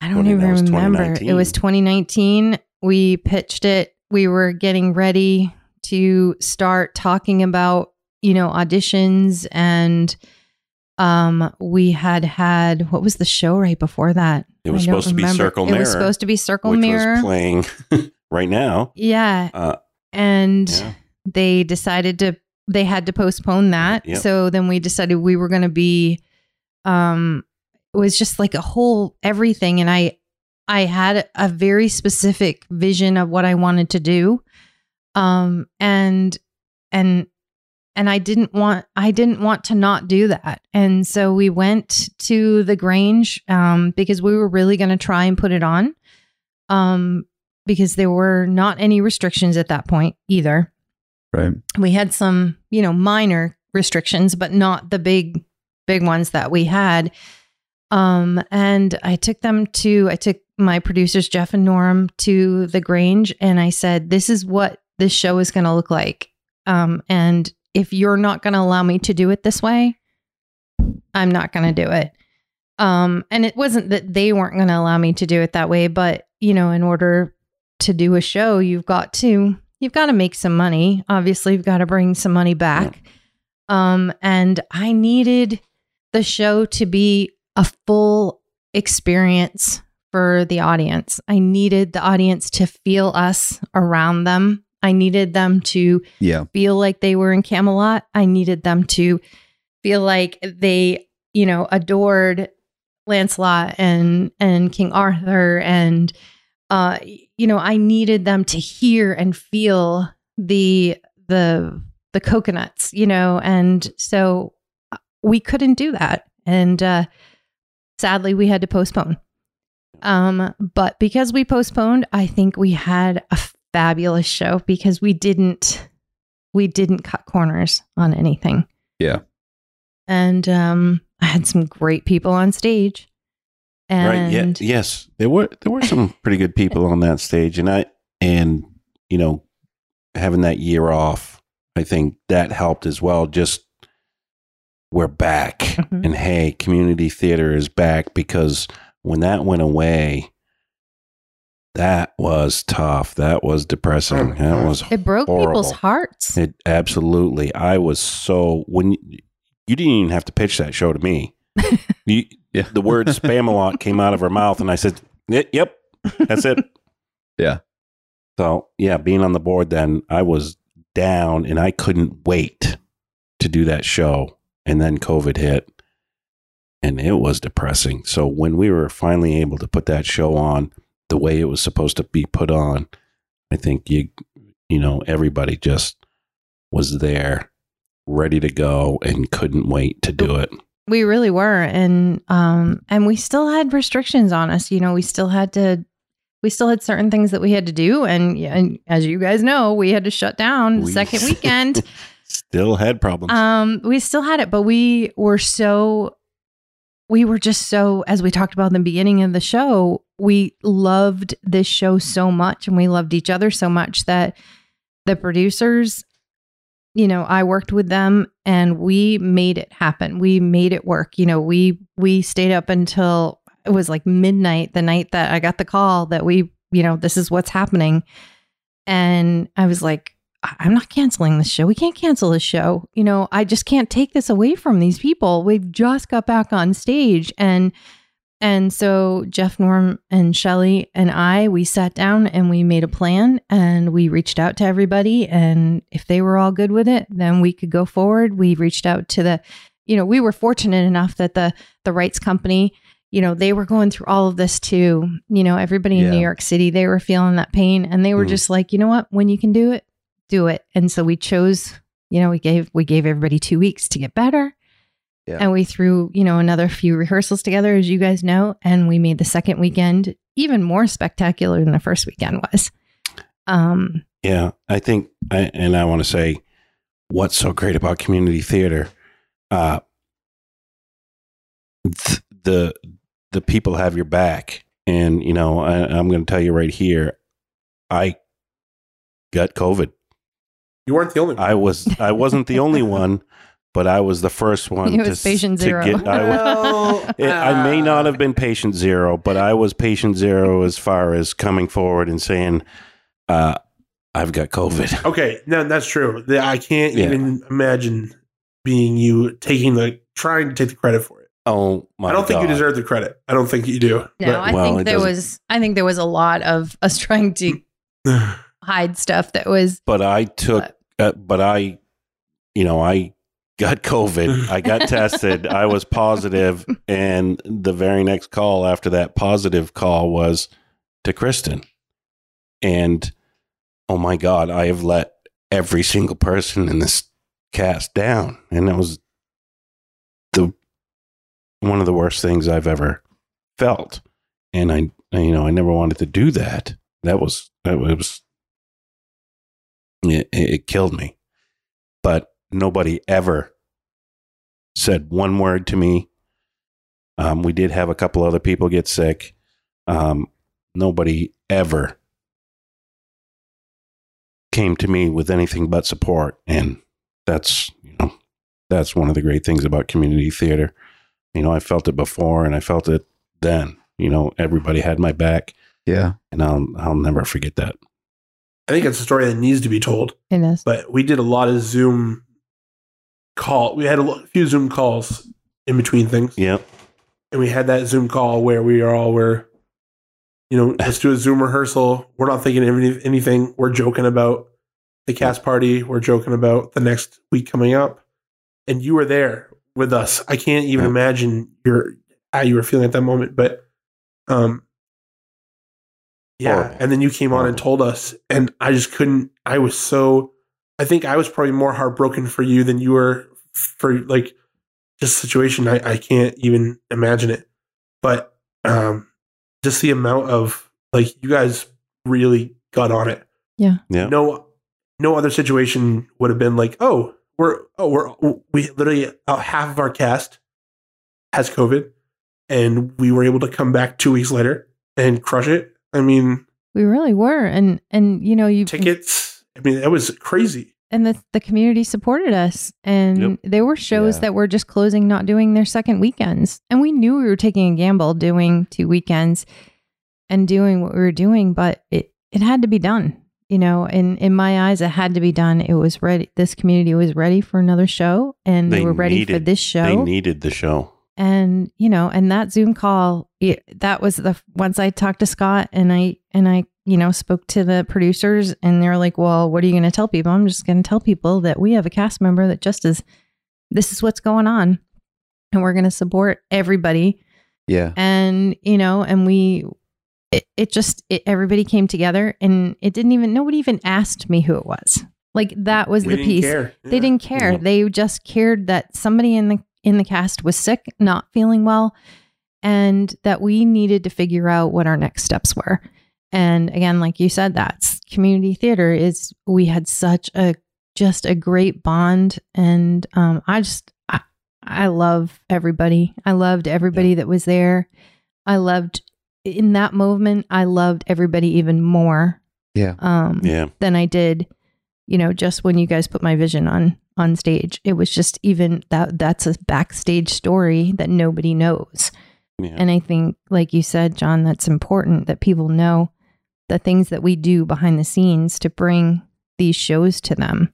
I don't Twenty- even that was remember. It was 2019. We pitched it. We were getting ready to start talking about you know auditions and um we had had what was the show right before that It was supposed to be Circle Mirror. it was supposed to be circle mirror was playing right now. yeah Uh, and yeah. they decided to they had to postpone that. Yep. so then we decided we were going to be um it was just like a whole everything. And i i had a very specific vision of what i wanted to do. Um and and and i didn't want i didn't want to not do that. And so we went to the grange um because we were really going to try and put it on um because there were not any restrictions at that point either Right. we had some you know minor restrictions but not the big big ones that we had. Um and i took them to i took my producers jeff and norm to the grange and i said this is what this show is going to look like. Um and if you're not going to allow me to do it this way i'm not going to do it. Um and it wasn't that they weren't going to allow me to do it that way but you know in order to do a show you've got to you've got to make some money. Obviously, you've got to bring some money back. Um, and I needed the show to be a full experience for the audience. I needed the audience to feel us around them. I needed them to Yeah. feel like they were in Camelot. I needed them to feel like they, you know, adored Lancelot and and King Arthur and uh you know, I needed them to hear and feel the the the coconuts, you know, and so uh, we couldn't do that. And uh sadly we had to postpone. Um but because we postponed, I think we had a fabulous show because we didn't we didn't cut corners on anything. Yeah. And um I had some great people on stage. And right. Yeah. Yes. There were there were some pretty good people on that stage, and I and you know having that year off, I think that helped as well. Just we're back, Mhm. and hey, community theater is back because when that went away, that was tough. That was depressing. That was it broke people's hearts. It absolutely. I was so when you, you didn't even have to pitch that show to me. You, Yeah. The word Spamalot came out of her mouth, and I said, "Yep, that's it." Yeah. So yeah, being on the board, then I was down, and I couldn't wait to do that show. And then COVID hit, and it was depressing. So when we were finally able to put that show on the way it was supposed to be put on, I think you you know everybody just was there, ready to go, and couldn't wait to do it. We really were. And um and we still had restrictions on us. You know, we still had to we still had certain things that we had to do. And, and as you guys know, we had to shut down the We- second weekend. Still had problems. Um, we still had it, but we were so we were just so as we talked about in the beginning of the show, we loved this show so much and we loved each other so much that the producers, you know, I worked with them and we made it happen. We made it work. You know, we we stayed up until it was like midnight the night that I got the call that we, you know, this is what's happening. And I was like, I'm not canceling this show. We can't cancel this show. You know, I just can't take this away from these people. We've just got back on stage and and so Jeff Norm and Shelly and I, we sat down and we made a plan and we reached out to everybody. And if they were all good with it, then we could go forward. We reached out to the, you know, we were fortunate enough that the the rights company, you know, they were going through all of this too. You know, everybody in Yeah. New York City, they were feeling that pain and they were Mm. just like, you know what, when you can do it, do it. And so we chose, you know, we gave we gave everybody two weeks to get better. Yeah. And we threw, you know, another few rehearsals together, as you guys know, and we made the second weekend even more spectacular than the first weekend was. Um, Yeah, I think, I, and I want to say, what's so great about community theater? Uh, th- the the people have your back, and you know, I, I'm going to tell you right here, I got COVID. You weren't the only one. I was I wasn't the only one, but I was the first one. It to, was patient to zero. Get, I, wa- it- I may not have been patient zero, but I was patient zero as far as coming forward and saying, uh, "I've got COVID." Okay, no, that's true. The- I can't Yeah. even imagine being you taking the trying to take the credit for it. Oh my! I don't think you deserve the credit. I don't think you do. no, I well, think there doesn't- was I think there was a lot of us trying to hide stuff that was But I took, uh, but I, you know, I got COVID. I got tested. I was positive, and the very next call after that positive call was to Kristen, and oh my God, I have let every single person in this cast down, and that was the one of the worst things I've ever felt, and I, you know, I never wanted to do that. That was that was it, it killed me. But nobody ever said one word to me. Um, we did have a couple other people get sick. Um, nobody ever came to me with anything but support, and that's you know that's one of the great things about community theater. You know, I felt it before, and I felt it then. You know, everybody had my back, Yeah. and I'll I'll never forget that. I think it's a story that needs to be told. in this. But we did a lot of Zoom call. We had a few Zoom calls in between things. Yeah. and we had that Zoom call where we are all were, you know, let's do a Zoom rehearsal. We're not thinking of any, anything. We're joking about the cast party. We're joking about the next week coming up, and you were there with us. I can't even Yeah. imagine your how you were feeling at that moment, but um, yeah. Horrible. And then you came on and told us, and I just couldn't. I was so. I think I was probably more heartbroken for you than you were for like this situation. I, I can't even imagine it. But um just the amount of like you guys really got on it. Yeah. No no other situation would have been like, oh, we're oh we're we literally uh, half of our cast has COVID and we were able to come back two weeks later and crush it. I mean, We really were. And and you know, you tickets. I mean, that was crazy. And the the community supported us and Yep. there were shows Yeah. that were just closing not doing their second weekends and we knew we were taking a gamble doing two weekends and doing what we were doing but it it had to be done you know in in my eyes it had to be done it was ready this community was ready for another show and they, They were ready for this show They needed the show. and you know and that zoom call it, that was the once i talked to scott and i and i you know spoke to the producers and they're like well what are you going to tell people i'm just going to tell people that we have a cast member that just is this is what's going on and we're going to support everybody Yeah. and you know and we it, it just it, everybody came together and it didn't even nobody even asked me who it was like that was We the piece care. they Yeah. didn't care. Mhm. They just cared that somebody in the in the cast was sick, not feeling well, and that we needed to figure out what our next steps were. And again, like you said, that's community theater is we had such a just a great bond and um I just I, I love everybody. I loved everybody that was there. I loved in that moment I loved everybody even more Yeah. um Yeah. than I did, you know, just when you guys put my vision on on stage. It was just even that that's a backstage story that nobody knows. Yeah. And I think like you said, Jon, that's important that people know the things that we do behind the scenes to bring these shows to them.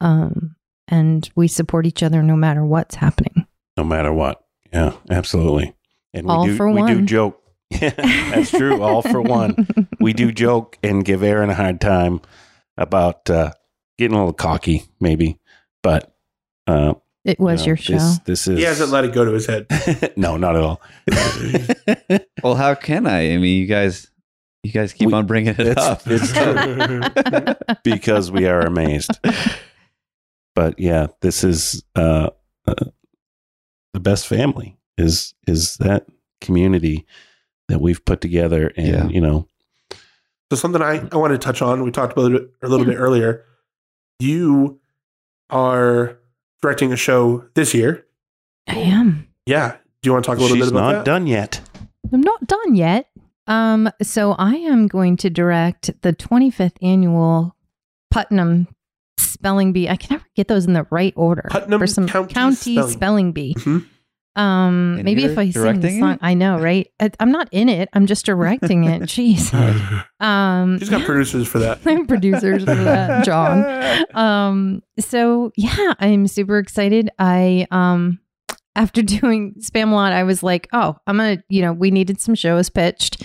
Um and we support each other no matter what's happening. no matter what. Yeah, absolutely. And All we do for we do joke. Yeah, that's true. All for one. We do joke and give Aaron a hard time about uh, getting a little cocky, maybe. But uh, It was you know, your show. This, this is He hasn't let it go to his head. no, not at all. well, how can I? I mean, you guys, you guys keep We- on bringing it it's- up. it's true. because we are amazed. But yeah, this is uh, uh, the best family. Is is that community that we've put together, and Yeah. you know, So something I, I want to touch on, we talked about it a little bit earlier. You are directing a show this year. I am. Yeah. Do you want to talk a little she's bit about not that? done yet. I'm not done yet. Um, so I am going to direct the 25th annual Putnam Spelling Bee. I can never get those in the right order. Putnam for some County county, Spelling- spelling, Bee. Mhm. Um, And maybe if I sing the song, it? I know, right? I, I'm not in it. I'm just directing it. Jeez. Um, She's got producers for that. I'm producers for that, Jon. Um, so yeah, I'm super excited. I um after doing Spamalot, I was like, oh, I'm gonna, you know, we needed some shows pitched.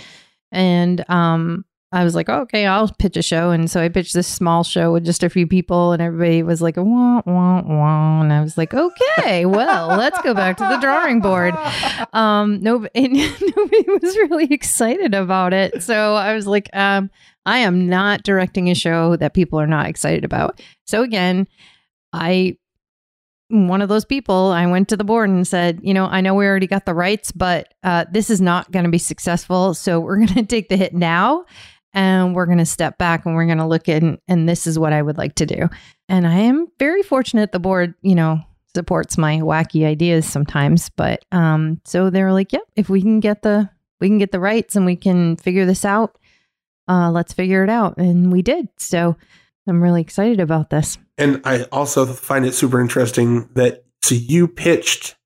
And um I was like, okay, I'll pitch a show. And so I pitched this small show with just a few people, and everybody was like, wah, wah, wah. And I was like, okay, well, let's go back to the drawing board. Um, no, and nobody was really excited about it. So I was like, um, I am not directing a show that people are not excited about. So again, I one of those people i went to the board and said you know i know we already got the rights but uh, this is not going to be successful. So we're going to take the hit now and we're going to step back and we're going to look in and this is what i would like to do. And i am very fortunate the board you know supports my wacky ideas sometimes but um so they're like yep if we can get the we can get the rights and we can figure this out uh let's figure it out. And we did. So i'm really excited about this And I also find it super interesting that so you pitched.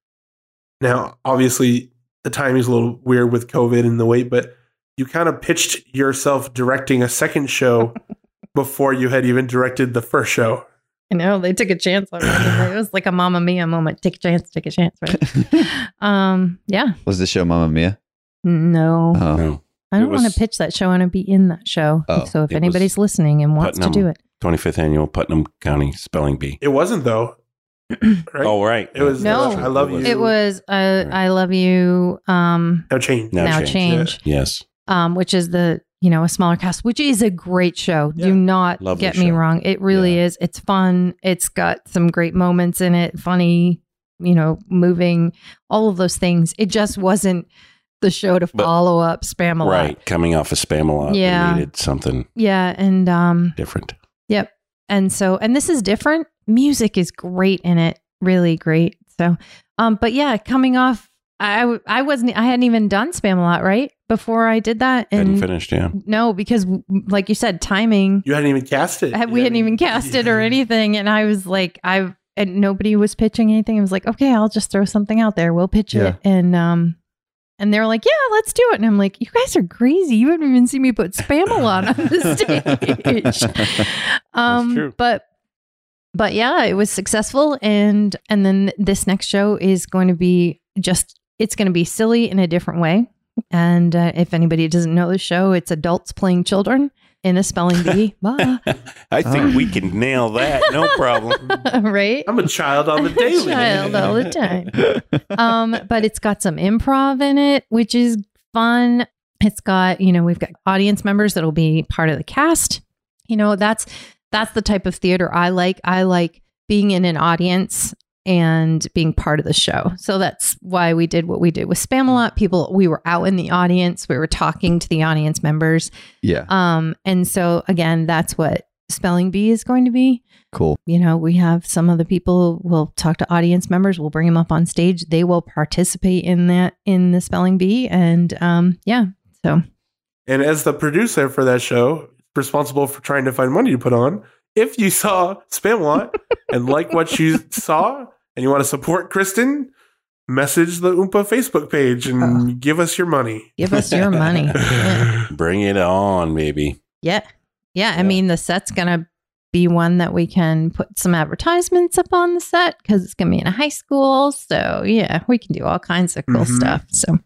Now, obviously, the timing's a little weird with COVID and the wait, but you kind of pitched yourself directing a second show before you had even directed the first show. I know they took a chance on me. It was like a Mamma Mia moment. Take a chance, take a chance, right? um, yeah. Was the show Mamma Mia? No, Oh. No. I don't It want to pitch that show. I want to be in that show. Oh, so if anybody's listening and wants Putnam. to do it, 25th annual Putnam County Spelling Bee. It wasn't though. Right? Oh, right. It was No. I love you. it was uh, I love you. Um, now change. Now now, Change. change. Yes. um, which is the you know a smaller cast, which is a great show. Yeah. Do not Lovely get me show. wrong; it really Yeah. is. It's fun. It's got some great moments in it. Funny, you know, moving, all of those things. It just wasn't the show to But- follow up Spamalot. Right. Coming off of Spamalot. Yeah. They needed something Yeah, and um, different. Yep. And so, and this is different. Music is great in it, really great. So, um, but yeah, coming off, I I wasn't, I hadn't even done Spamalot right before I did that, Hadn't and finished, yeah. no, because like you said, timing. You hadn't even cast it. I- we hadn't even cast it or anything, and I was like, I and nobody was pitching anything. I was like, okay, I'll just throw something out there. We'll pitch Yeah. it, and um. And they were like, "Yeah, let's do it." And I'm like, "You guys are crazy. You haven't even seen me put Spamalot on the stage." um but but yeah it was successful and and then this next show is going to be just it's going to be silly in a different way and uh, if anybody doesn't know the show it's adults playing children in a spelling bee Bah. I think we can nail that. No problem. right I'm a child on the daily. child all the time um but it's got some improv in it which is fun it's got you know we've got audience members that'll be part of the cast you know that's that's the type of theater i like i like being in an audience and being part of the show so that's why we did what we did with Spamalot people we were out in the audience we were talking to the audience members Yeah. um and so again that's what spelling bee is going to be Cool. you know, we have some of the people will talk to audience members. We'll bring them up on stage. They will participate in that in the spelling bee, and um, yeah. So And as the producer for that show, responsible for trying to find money to put on, if you saw Spamalot and like what you saw and you want to support Kristen, message the OHMPAA Facebook page and Oh. give us your money. give us your money. Yeah. Bring it on, baby. yeah, yeah. I Yeah. mean, the set's gonna be one that we can put some advertisements up on the set because it's gonna be in a high school. So yeah, we can do all kinds of cool Mhm. stuff. So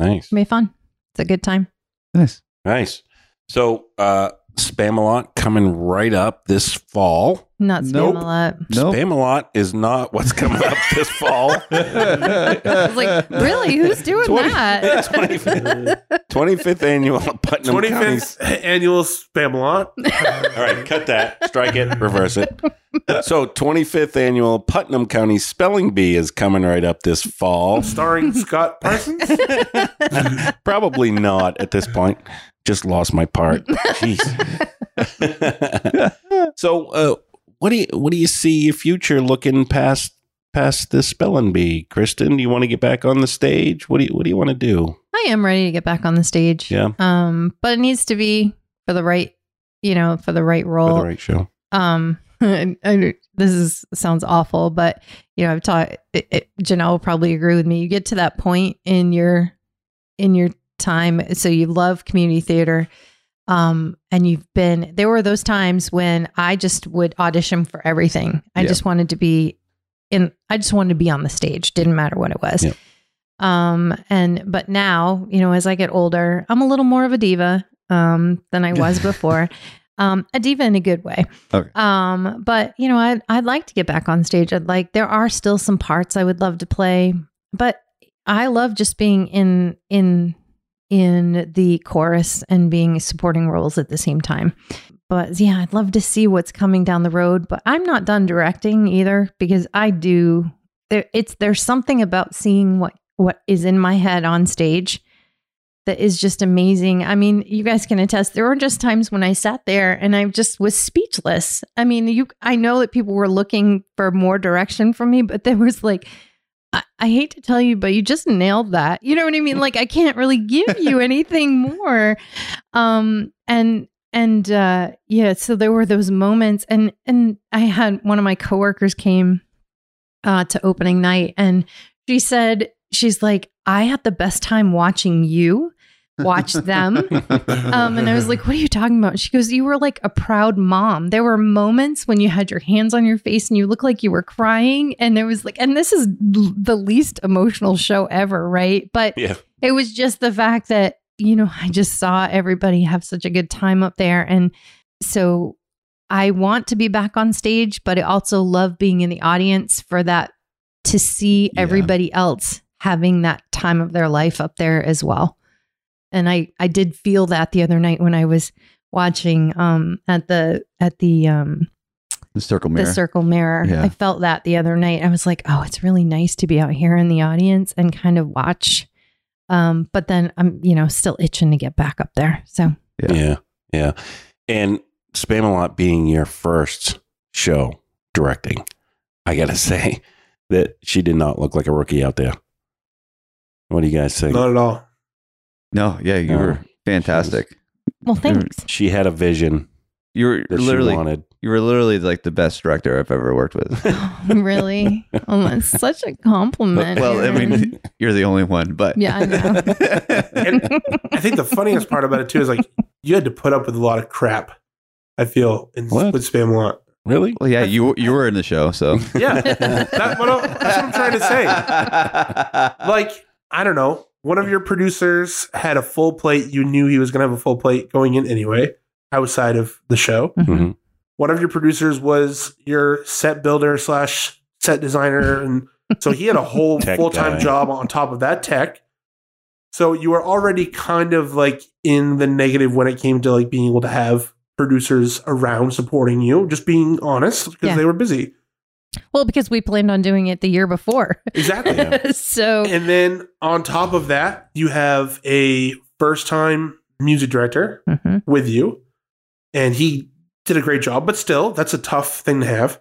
Nice. it'll be fun. It's a good time. Nice. Nice. So, uh, Spamalot coming right up this fall. Not spam Nope. a lot. Nope. Spamalot is not what's coming up this fall. I was like, really? Who's doing Twenty- that? 25th 25th annual Putnam County. 25th annual Spamalot. All right, cut that, strike it, reverse it. So, 25th annual Putnam County Spelling Bee is coming right up this fall. Starring Scott Parsons. Probably not at this point. Just lost my part. Jeez. so, uh, what do you what do you see your future looking past past this spelling bee, Kristen? Do you want to get back on the stage? What do you what do you want to do? I am ready to get back on the stage. Yeah. Um, but it needs to be for the right, you know, for the right role. For the right show. Um, and, and this is sounds awful, but you know, I've taught it, it, Janelle will probably agree with me. You get to that point in your in your time, so you love community theater. Um, and you've been there were those times when I just would audition for everything. I Yeah. just wanted to be in I just wanted to be on the stage. Didn't matter what it was. Yeah. Um, and but now, you know, as I get older, I'm a little more of a diva um than I was before. um, a diva in a good way. Okay. Um, but you know, I'd I'd like to get back on stage. I'd like there are still some parts I would love to play, but I love just being in in in the chorus and being supporting roles at the same time. But yeah, I'd love to see what's coming down the road. But I'm not done directing either because I do. There, it's there's something about seeing what what is in my head on stage that is just amazing. I mean, you guys can attest. There were just times when I sat there and I just was speechless. I mean, you. I know that people were looking for more direction from me, but there was like I, I hate to tell you, but you just nailed that. You know what I mean? Like I can't really give you anything more. Um and and uh yeah, so there were those moments and and I had one of my coworkers came uh to opening night and she said she's like I had the best time watching you watch them. Um, and I was like, what are you talking about? She goes, you were like a proud mom. There were moments when you had your hands on your face and you looked like you were crying. And there was like, and this is l- the least emotional show ever, right? But Yeah. it was just the fact that, you know, I just saw everybody have such a good time up there. And so I want to be back on stage, but I also love being in the audience for that to see Yeah. everybody else having that time of their life up there as well. And I I did feel that the other night when I was watching um at the at the um The circle mirror. the circle mirror. Yeah. I felt that the other night. I was like, oh, it's really nice to be out here in the audience and kind of watch. Um, but then I'm, you know, still itching to get back up there. So Yeah. Yeah. Yeah. And Spamalot being your first show directing, I got to say that she did not look like a rookie out there. What do you guys think? Not at all. No, yeah, you No. were oh, fantastic. well, thanks. She had a vision You were that literally she wanted. you were literally like the best director I've ever worked with. really? Oh, that's such a compliment. well, I Aaron. mean, you're the only one, but Yeah, I know. And I think the funniest part about it too is like you had to put up with a lot of crap. I feel in What? with Spamalot. Really? well, yeah, you you were in the show, so Yeah, that, what I- that's what I'm trying to say. Like I don't know, one of your producers had a full plate. You knew he was going to have a full plate going in anyway, outside of the show. Mhm. One of your producers was your set builder slash set designer, and so he had a whole full time job on top of that tech. So you were already kind of like in the negative when it came to like being able to have producers around supporting you. Just being honest, because Yeah. they were busy. Well, because we planned on doing it the year before. Exactly. Yeah. so And then on top of that, you have a first time music director Mhm. with you, and he did a great job, but still, that's a tough thing to have.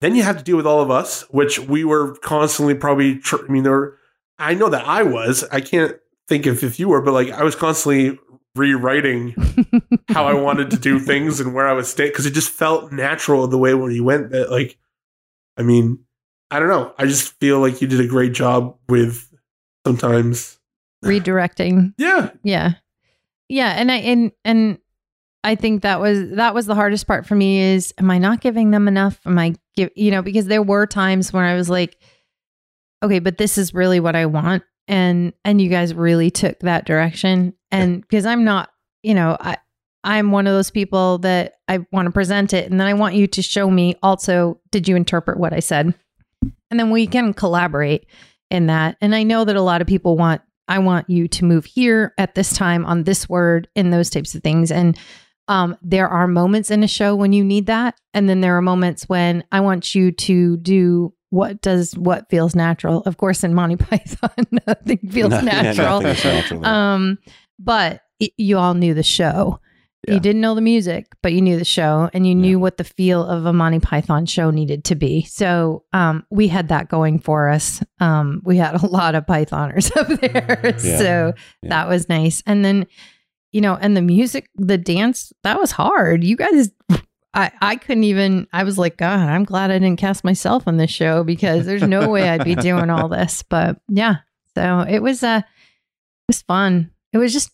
Then you have to deal with all of us, which we were constantly probably, tr- I mean, there were, I know that I was, I can't think of if you were, but like I was constantly rewriting how I wanted to do things and where I was staying because it just felt natural the way when you went that, like, I mean, I don't know. I just feel like you did a great job with sometimes. redirecting. Yeah. Yeah. Yeah, and I and and I think that was that was the hardest part for me is am I not giving them enough? Am I give you know, because there were times when I was like okay, but this is really what I want and and you guys really took that direction and because I'm not, you know, I I'm one of those people that I want to present it and then I want you to show me also did you interpret what I said? And then we can collaborate in that. And I know that a lot of people want I want you to move here at this time on this word and those types of things. And um, there are moments in a show when you need that. And then there are moments when I want you to do what does what feels natural. Of course, in Monty Python, nothing feels No- yeah, natural. nothing natural um, but it, you all knew the show. Yeah. You didn't know the music, but you knew the show and you knew what the feel of a Monty Python show needed to be. So um, we had that going for us. Um, we had a lot of Pythoners up there. Yeah. So Yeah. that was nice. And then, you know, and the music, the dance, that was hard. You guys, I, I couldn't even, I was like, God, I'm glad I didn't cast myself on this show because there's no way I'd be doing all this. But yeah, so it was, uh, it was fun. It was just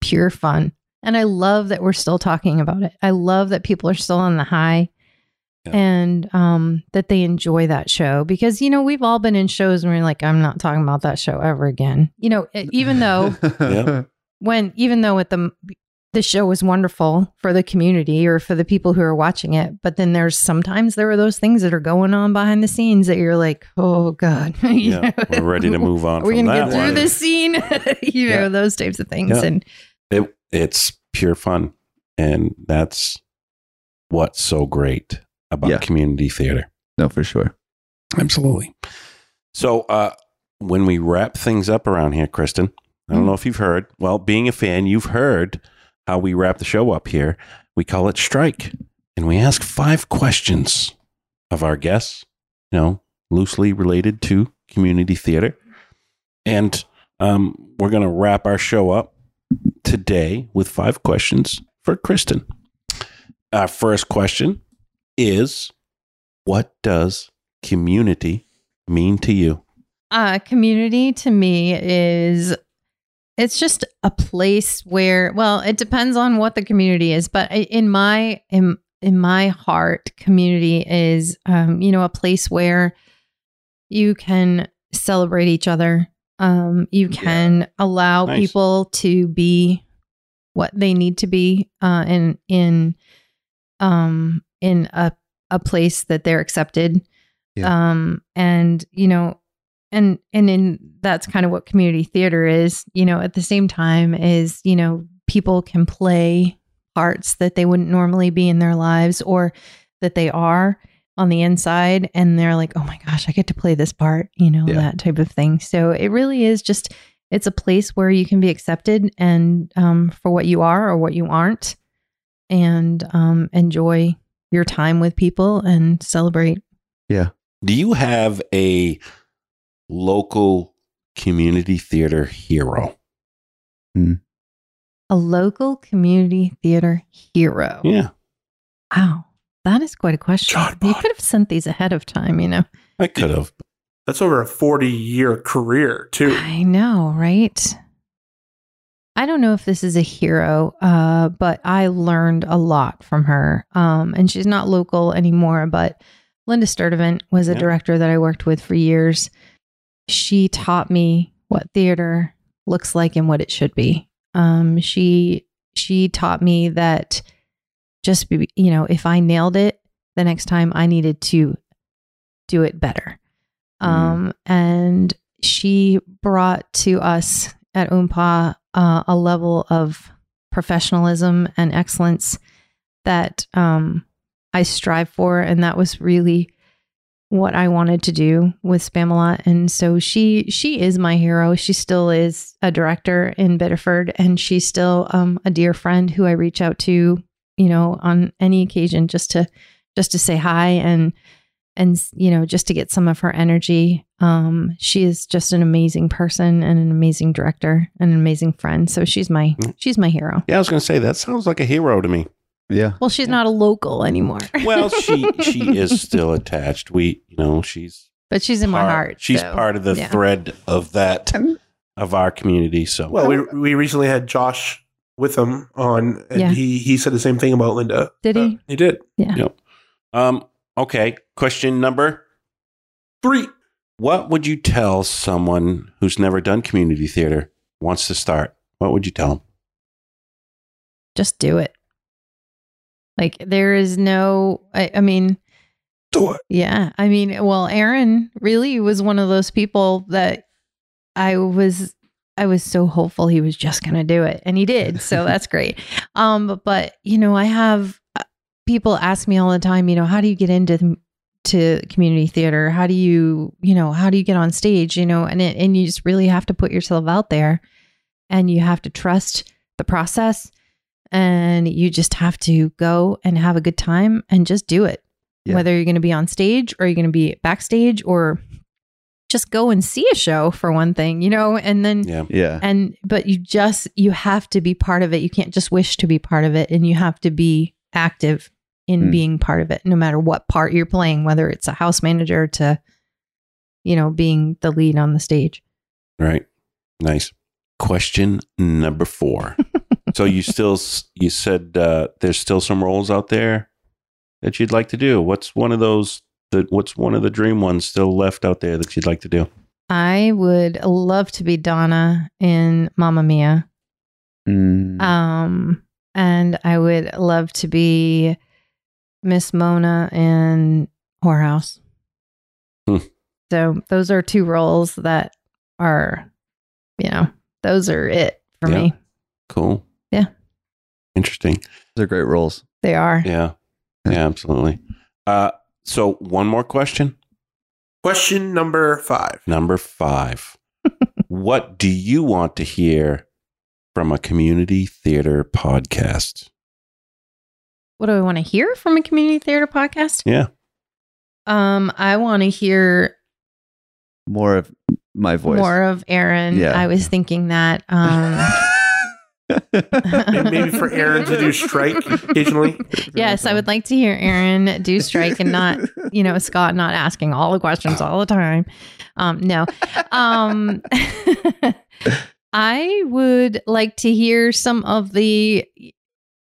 pure fun. And I love that we're still talking about it. I love that people are still on the high Yeah. and um, that they enjoy that show because, you know, we've all been in shows and we're like, I'm not talking about that show ever again. You know, even though Yeah. when, even though at the, the show was wonderful for the community or for the people who are watching it, but then there's sometimes there are those things that are going on behind the scenes that you're like, oh God, yeah, know? we're ready to move on. Are we from gonna that get through this scene? you know, those types of things. Yeah. And It, it's pure fun, and that's what's so great about Yeah. community theater. no, for sure. Absolutely. So, uh, when we wrap things up around here, Kristen, I don't Mm. know if you've heard. Well, being a fan, you've heard how we wrap the show up here. We call it Strike, and we ask five questions of our guests, you know, loosely related to community theater. And um, we're going to wrap our show up today with five questions for Kristen. Our first question is What does community mean to you? uh, community to me is it's just a place where well it depends on what the community is but in my in, in my heart community is um you know a place where you can celebrate each other um you can allow Nice. people to be what they need to be uh in in um in a a place that they're accepted. Um and you know and and in that's kind of what community theater is you know at the same time is you know people can play parts that they wouldn't normally be in their lives or that they are on the inside and they're like oh my gosh i get to play this part you know Yeah. that type of thing so it really is just it's a place where you can be accepted and um, for what you are or what you aren't and um, enjoy your time with people and celebrate Yeah. Do you have a local community theater hero? a local community theater hero Yeah, Wow. That is quite a question. Jon you could have sent these ahead of time, you know. I could have. That's over a 40 year career, too. I know, right? I don't know if this is a hero, uh, but I learned a lot from her. Um, and she's not local anymore, but Linda Sturdivant was a Yeah. director that I worked with for years. She taught me what theater looks like and what it should be. Um, she she taught me that just be, you know, if I nailed it, the next time I needed to do it better. Um, and she brought to us at OHMPAA uh, a level of professionalism and excellence that um, I strive for, and that was really what I wanted to do with Spamalot. And so she she is my hero. She still is a director in Biddeford, and she's still um, a dear friend who I reach out to, you know, on any occasion just to just to say hi and and you know just to get some of her energy um she is just an amazing person and an amazing director and an amazing friend so she's my Mm. she's my hero Yeah, I was going to say that sounds like a hero to me. Yeah. well she's not a local anymore Well, she she is still attached. We, you know, she's but she's in my heart She's so, part of the yeah. thread of that of our community. So Well, we, we recently had Josh with him on, and Yeah. he, he said the same thing about Linda. Did he? Uh, he did. Yeah. Yep. Um okay, question number Three. What would you tell someone who's never done community theater wants to start? What would you tell them? just do it like there is no I, I mean Do it. Yeah. I mean, well, Aaron really was one of those people that I was I was so hopeful he was just going to do it and he did. So that's great. Um but, you know, I have uh, people ask me all the time, you know, how do you get into to community theater? How do you, you know, how do you get on stage, you know, and it, and you just really have to put yourself out there and you have to trust the process and you just have to go and have a good time and just do it Yeah. whether you're going to be on stage or you're going to be backstage or just go and see a show for one thing, you know, and then Yeah. Yeah. and but you just you have to be part of it. You can't just wish to be part of it and you have to be active in Hmm. being part of it no matter what part you're playing, whether it's a house manager to you know, being the lead on the stage. Right. Nice. Question number four. so you still you said uh, there's still some roles out there that you'd like to do. What's one of those that what's one of the dream ones still left out there that you'd like to do? I would love to be Donna in Mamma Mia. Mm. Um, and I would love to be Miss Mona in Whorehouse. Hmm. So those are two roles that are, you know, those are it for Yeah. me. Cool. Yeah. Interesting. They're great roles. They are. Yeah. Yeah, absolutely. Uh so one more question. Question number five. Number 5. what do you want to hear from a community theater podcast? What do I want to hear from a community theater podcast? Yeah. Um, I want to hear More of my voice. more of Aaron. Yeah. I was thinking that. Um, And maybe for Aaron to do strike occasionally. yes, I would like to hear Aaron do strike and not, you know, Scott not asking all the questions all the time. Um, no. Um, I would like to hear some of the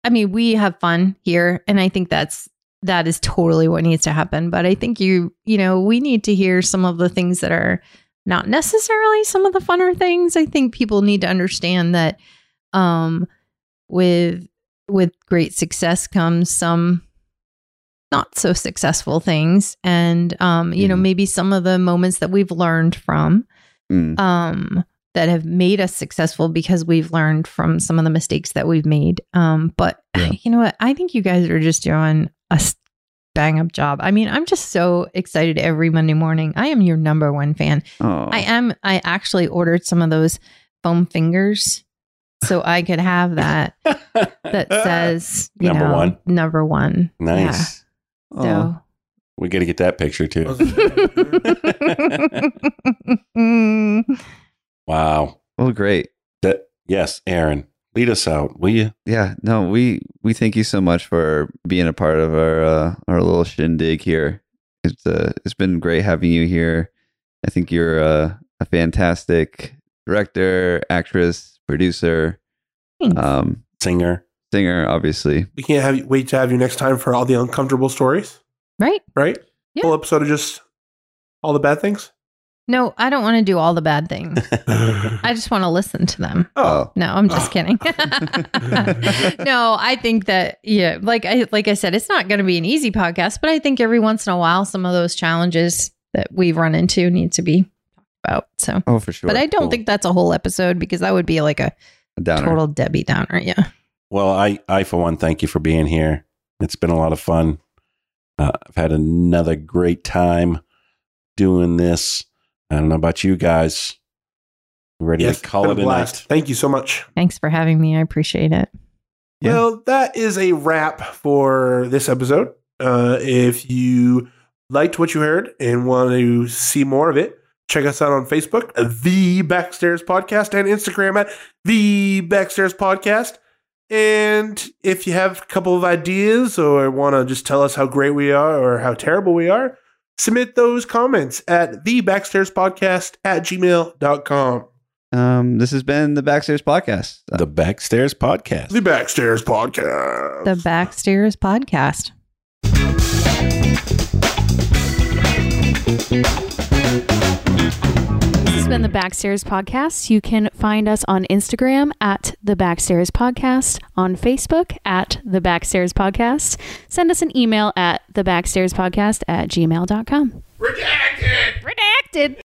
I mean, we have fun here and I think that's that is totally what needs to happen, but I think you, you know, we need to hear some of the things that are not necessarily some of the funner things. I think people need to understand that um with with great success comes some not so successful things and um you know Mhm. maybe some of the moments that we've learned from Mm. um, that have made us successful because we've learned from some of the mistakes that we've made. Um, but Yeah. you know what? I think you guys are just doing a bang up job. I mean, I'm just so excited every Monday morning. I am your number one fan. Oh, I am. I actually ordered some of those foam fingers so I could have that that says you Number know, one. number one. nice. oh. Yeah. We got to get that picture too. Wow. well, great. That yes, Aaron, lead us out, will you? Yeah, no, we we thank you so much for being a part of our uh, our little shindig here. It's uh, it's been great having you here. I think you're uh, a fantastic director, actress, producer, um, Singer. singer, obviously. We can't have you, wait to have you next time for all the uncomfortable stories, right? right? Yeah. Full episode of just all the bad things. No, I don't want to do all the bad things. oh, I just want to listen to them. Oh, No, I'm just Oh. kidding. no, I think that yeah, like I like I said, it's not going to be an easy podcast, but I think every once in a while, some of those challenges that we've run into need to be talked about. So, oh, for sure. but I don't Cool. think that's a whole episode because that would be like a A downer. total Debbie Downer. Yeah. Well, I, I for one, thank you for being here. It's been a lot of fun. Uh, I've had another great time doing this. I don't know about you guys. Ready yes, to call it a a blast. night? Thank you so much. Thanks for having me. I appreciate it. Yeah. Well, that is a wrap for this episode. Uh, if you liked what you heard and want to see more of it, check us out on Facebook, The Backstairs Podcast, and Instagram at The Backstairs Podcast. And if you have a couple of ideas or want to just tell us how great we are or how terrible we are, submit those comments at The Backstairs Podcast at gmail.com. Um, this has been the Backstairs Podcast. The Backstairs Podcast. The Backstairs Podcast. The Backstairs Podcast. Been the Backstairs Podcast. You can find us on Instagram at the Backstairs Podcast, on Facebook at the Backstairs Podcast. Send us an email at the Backstairs Podcast at gmail.com. Redacted! Redacted!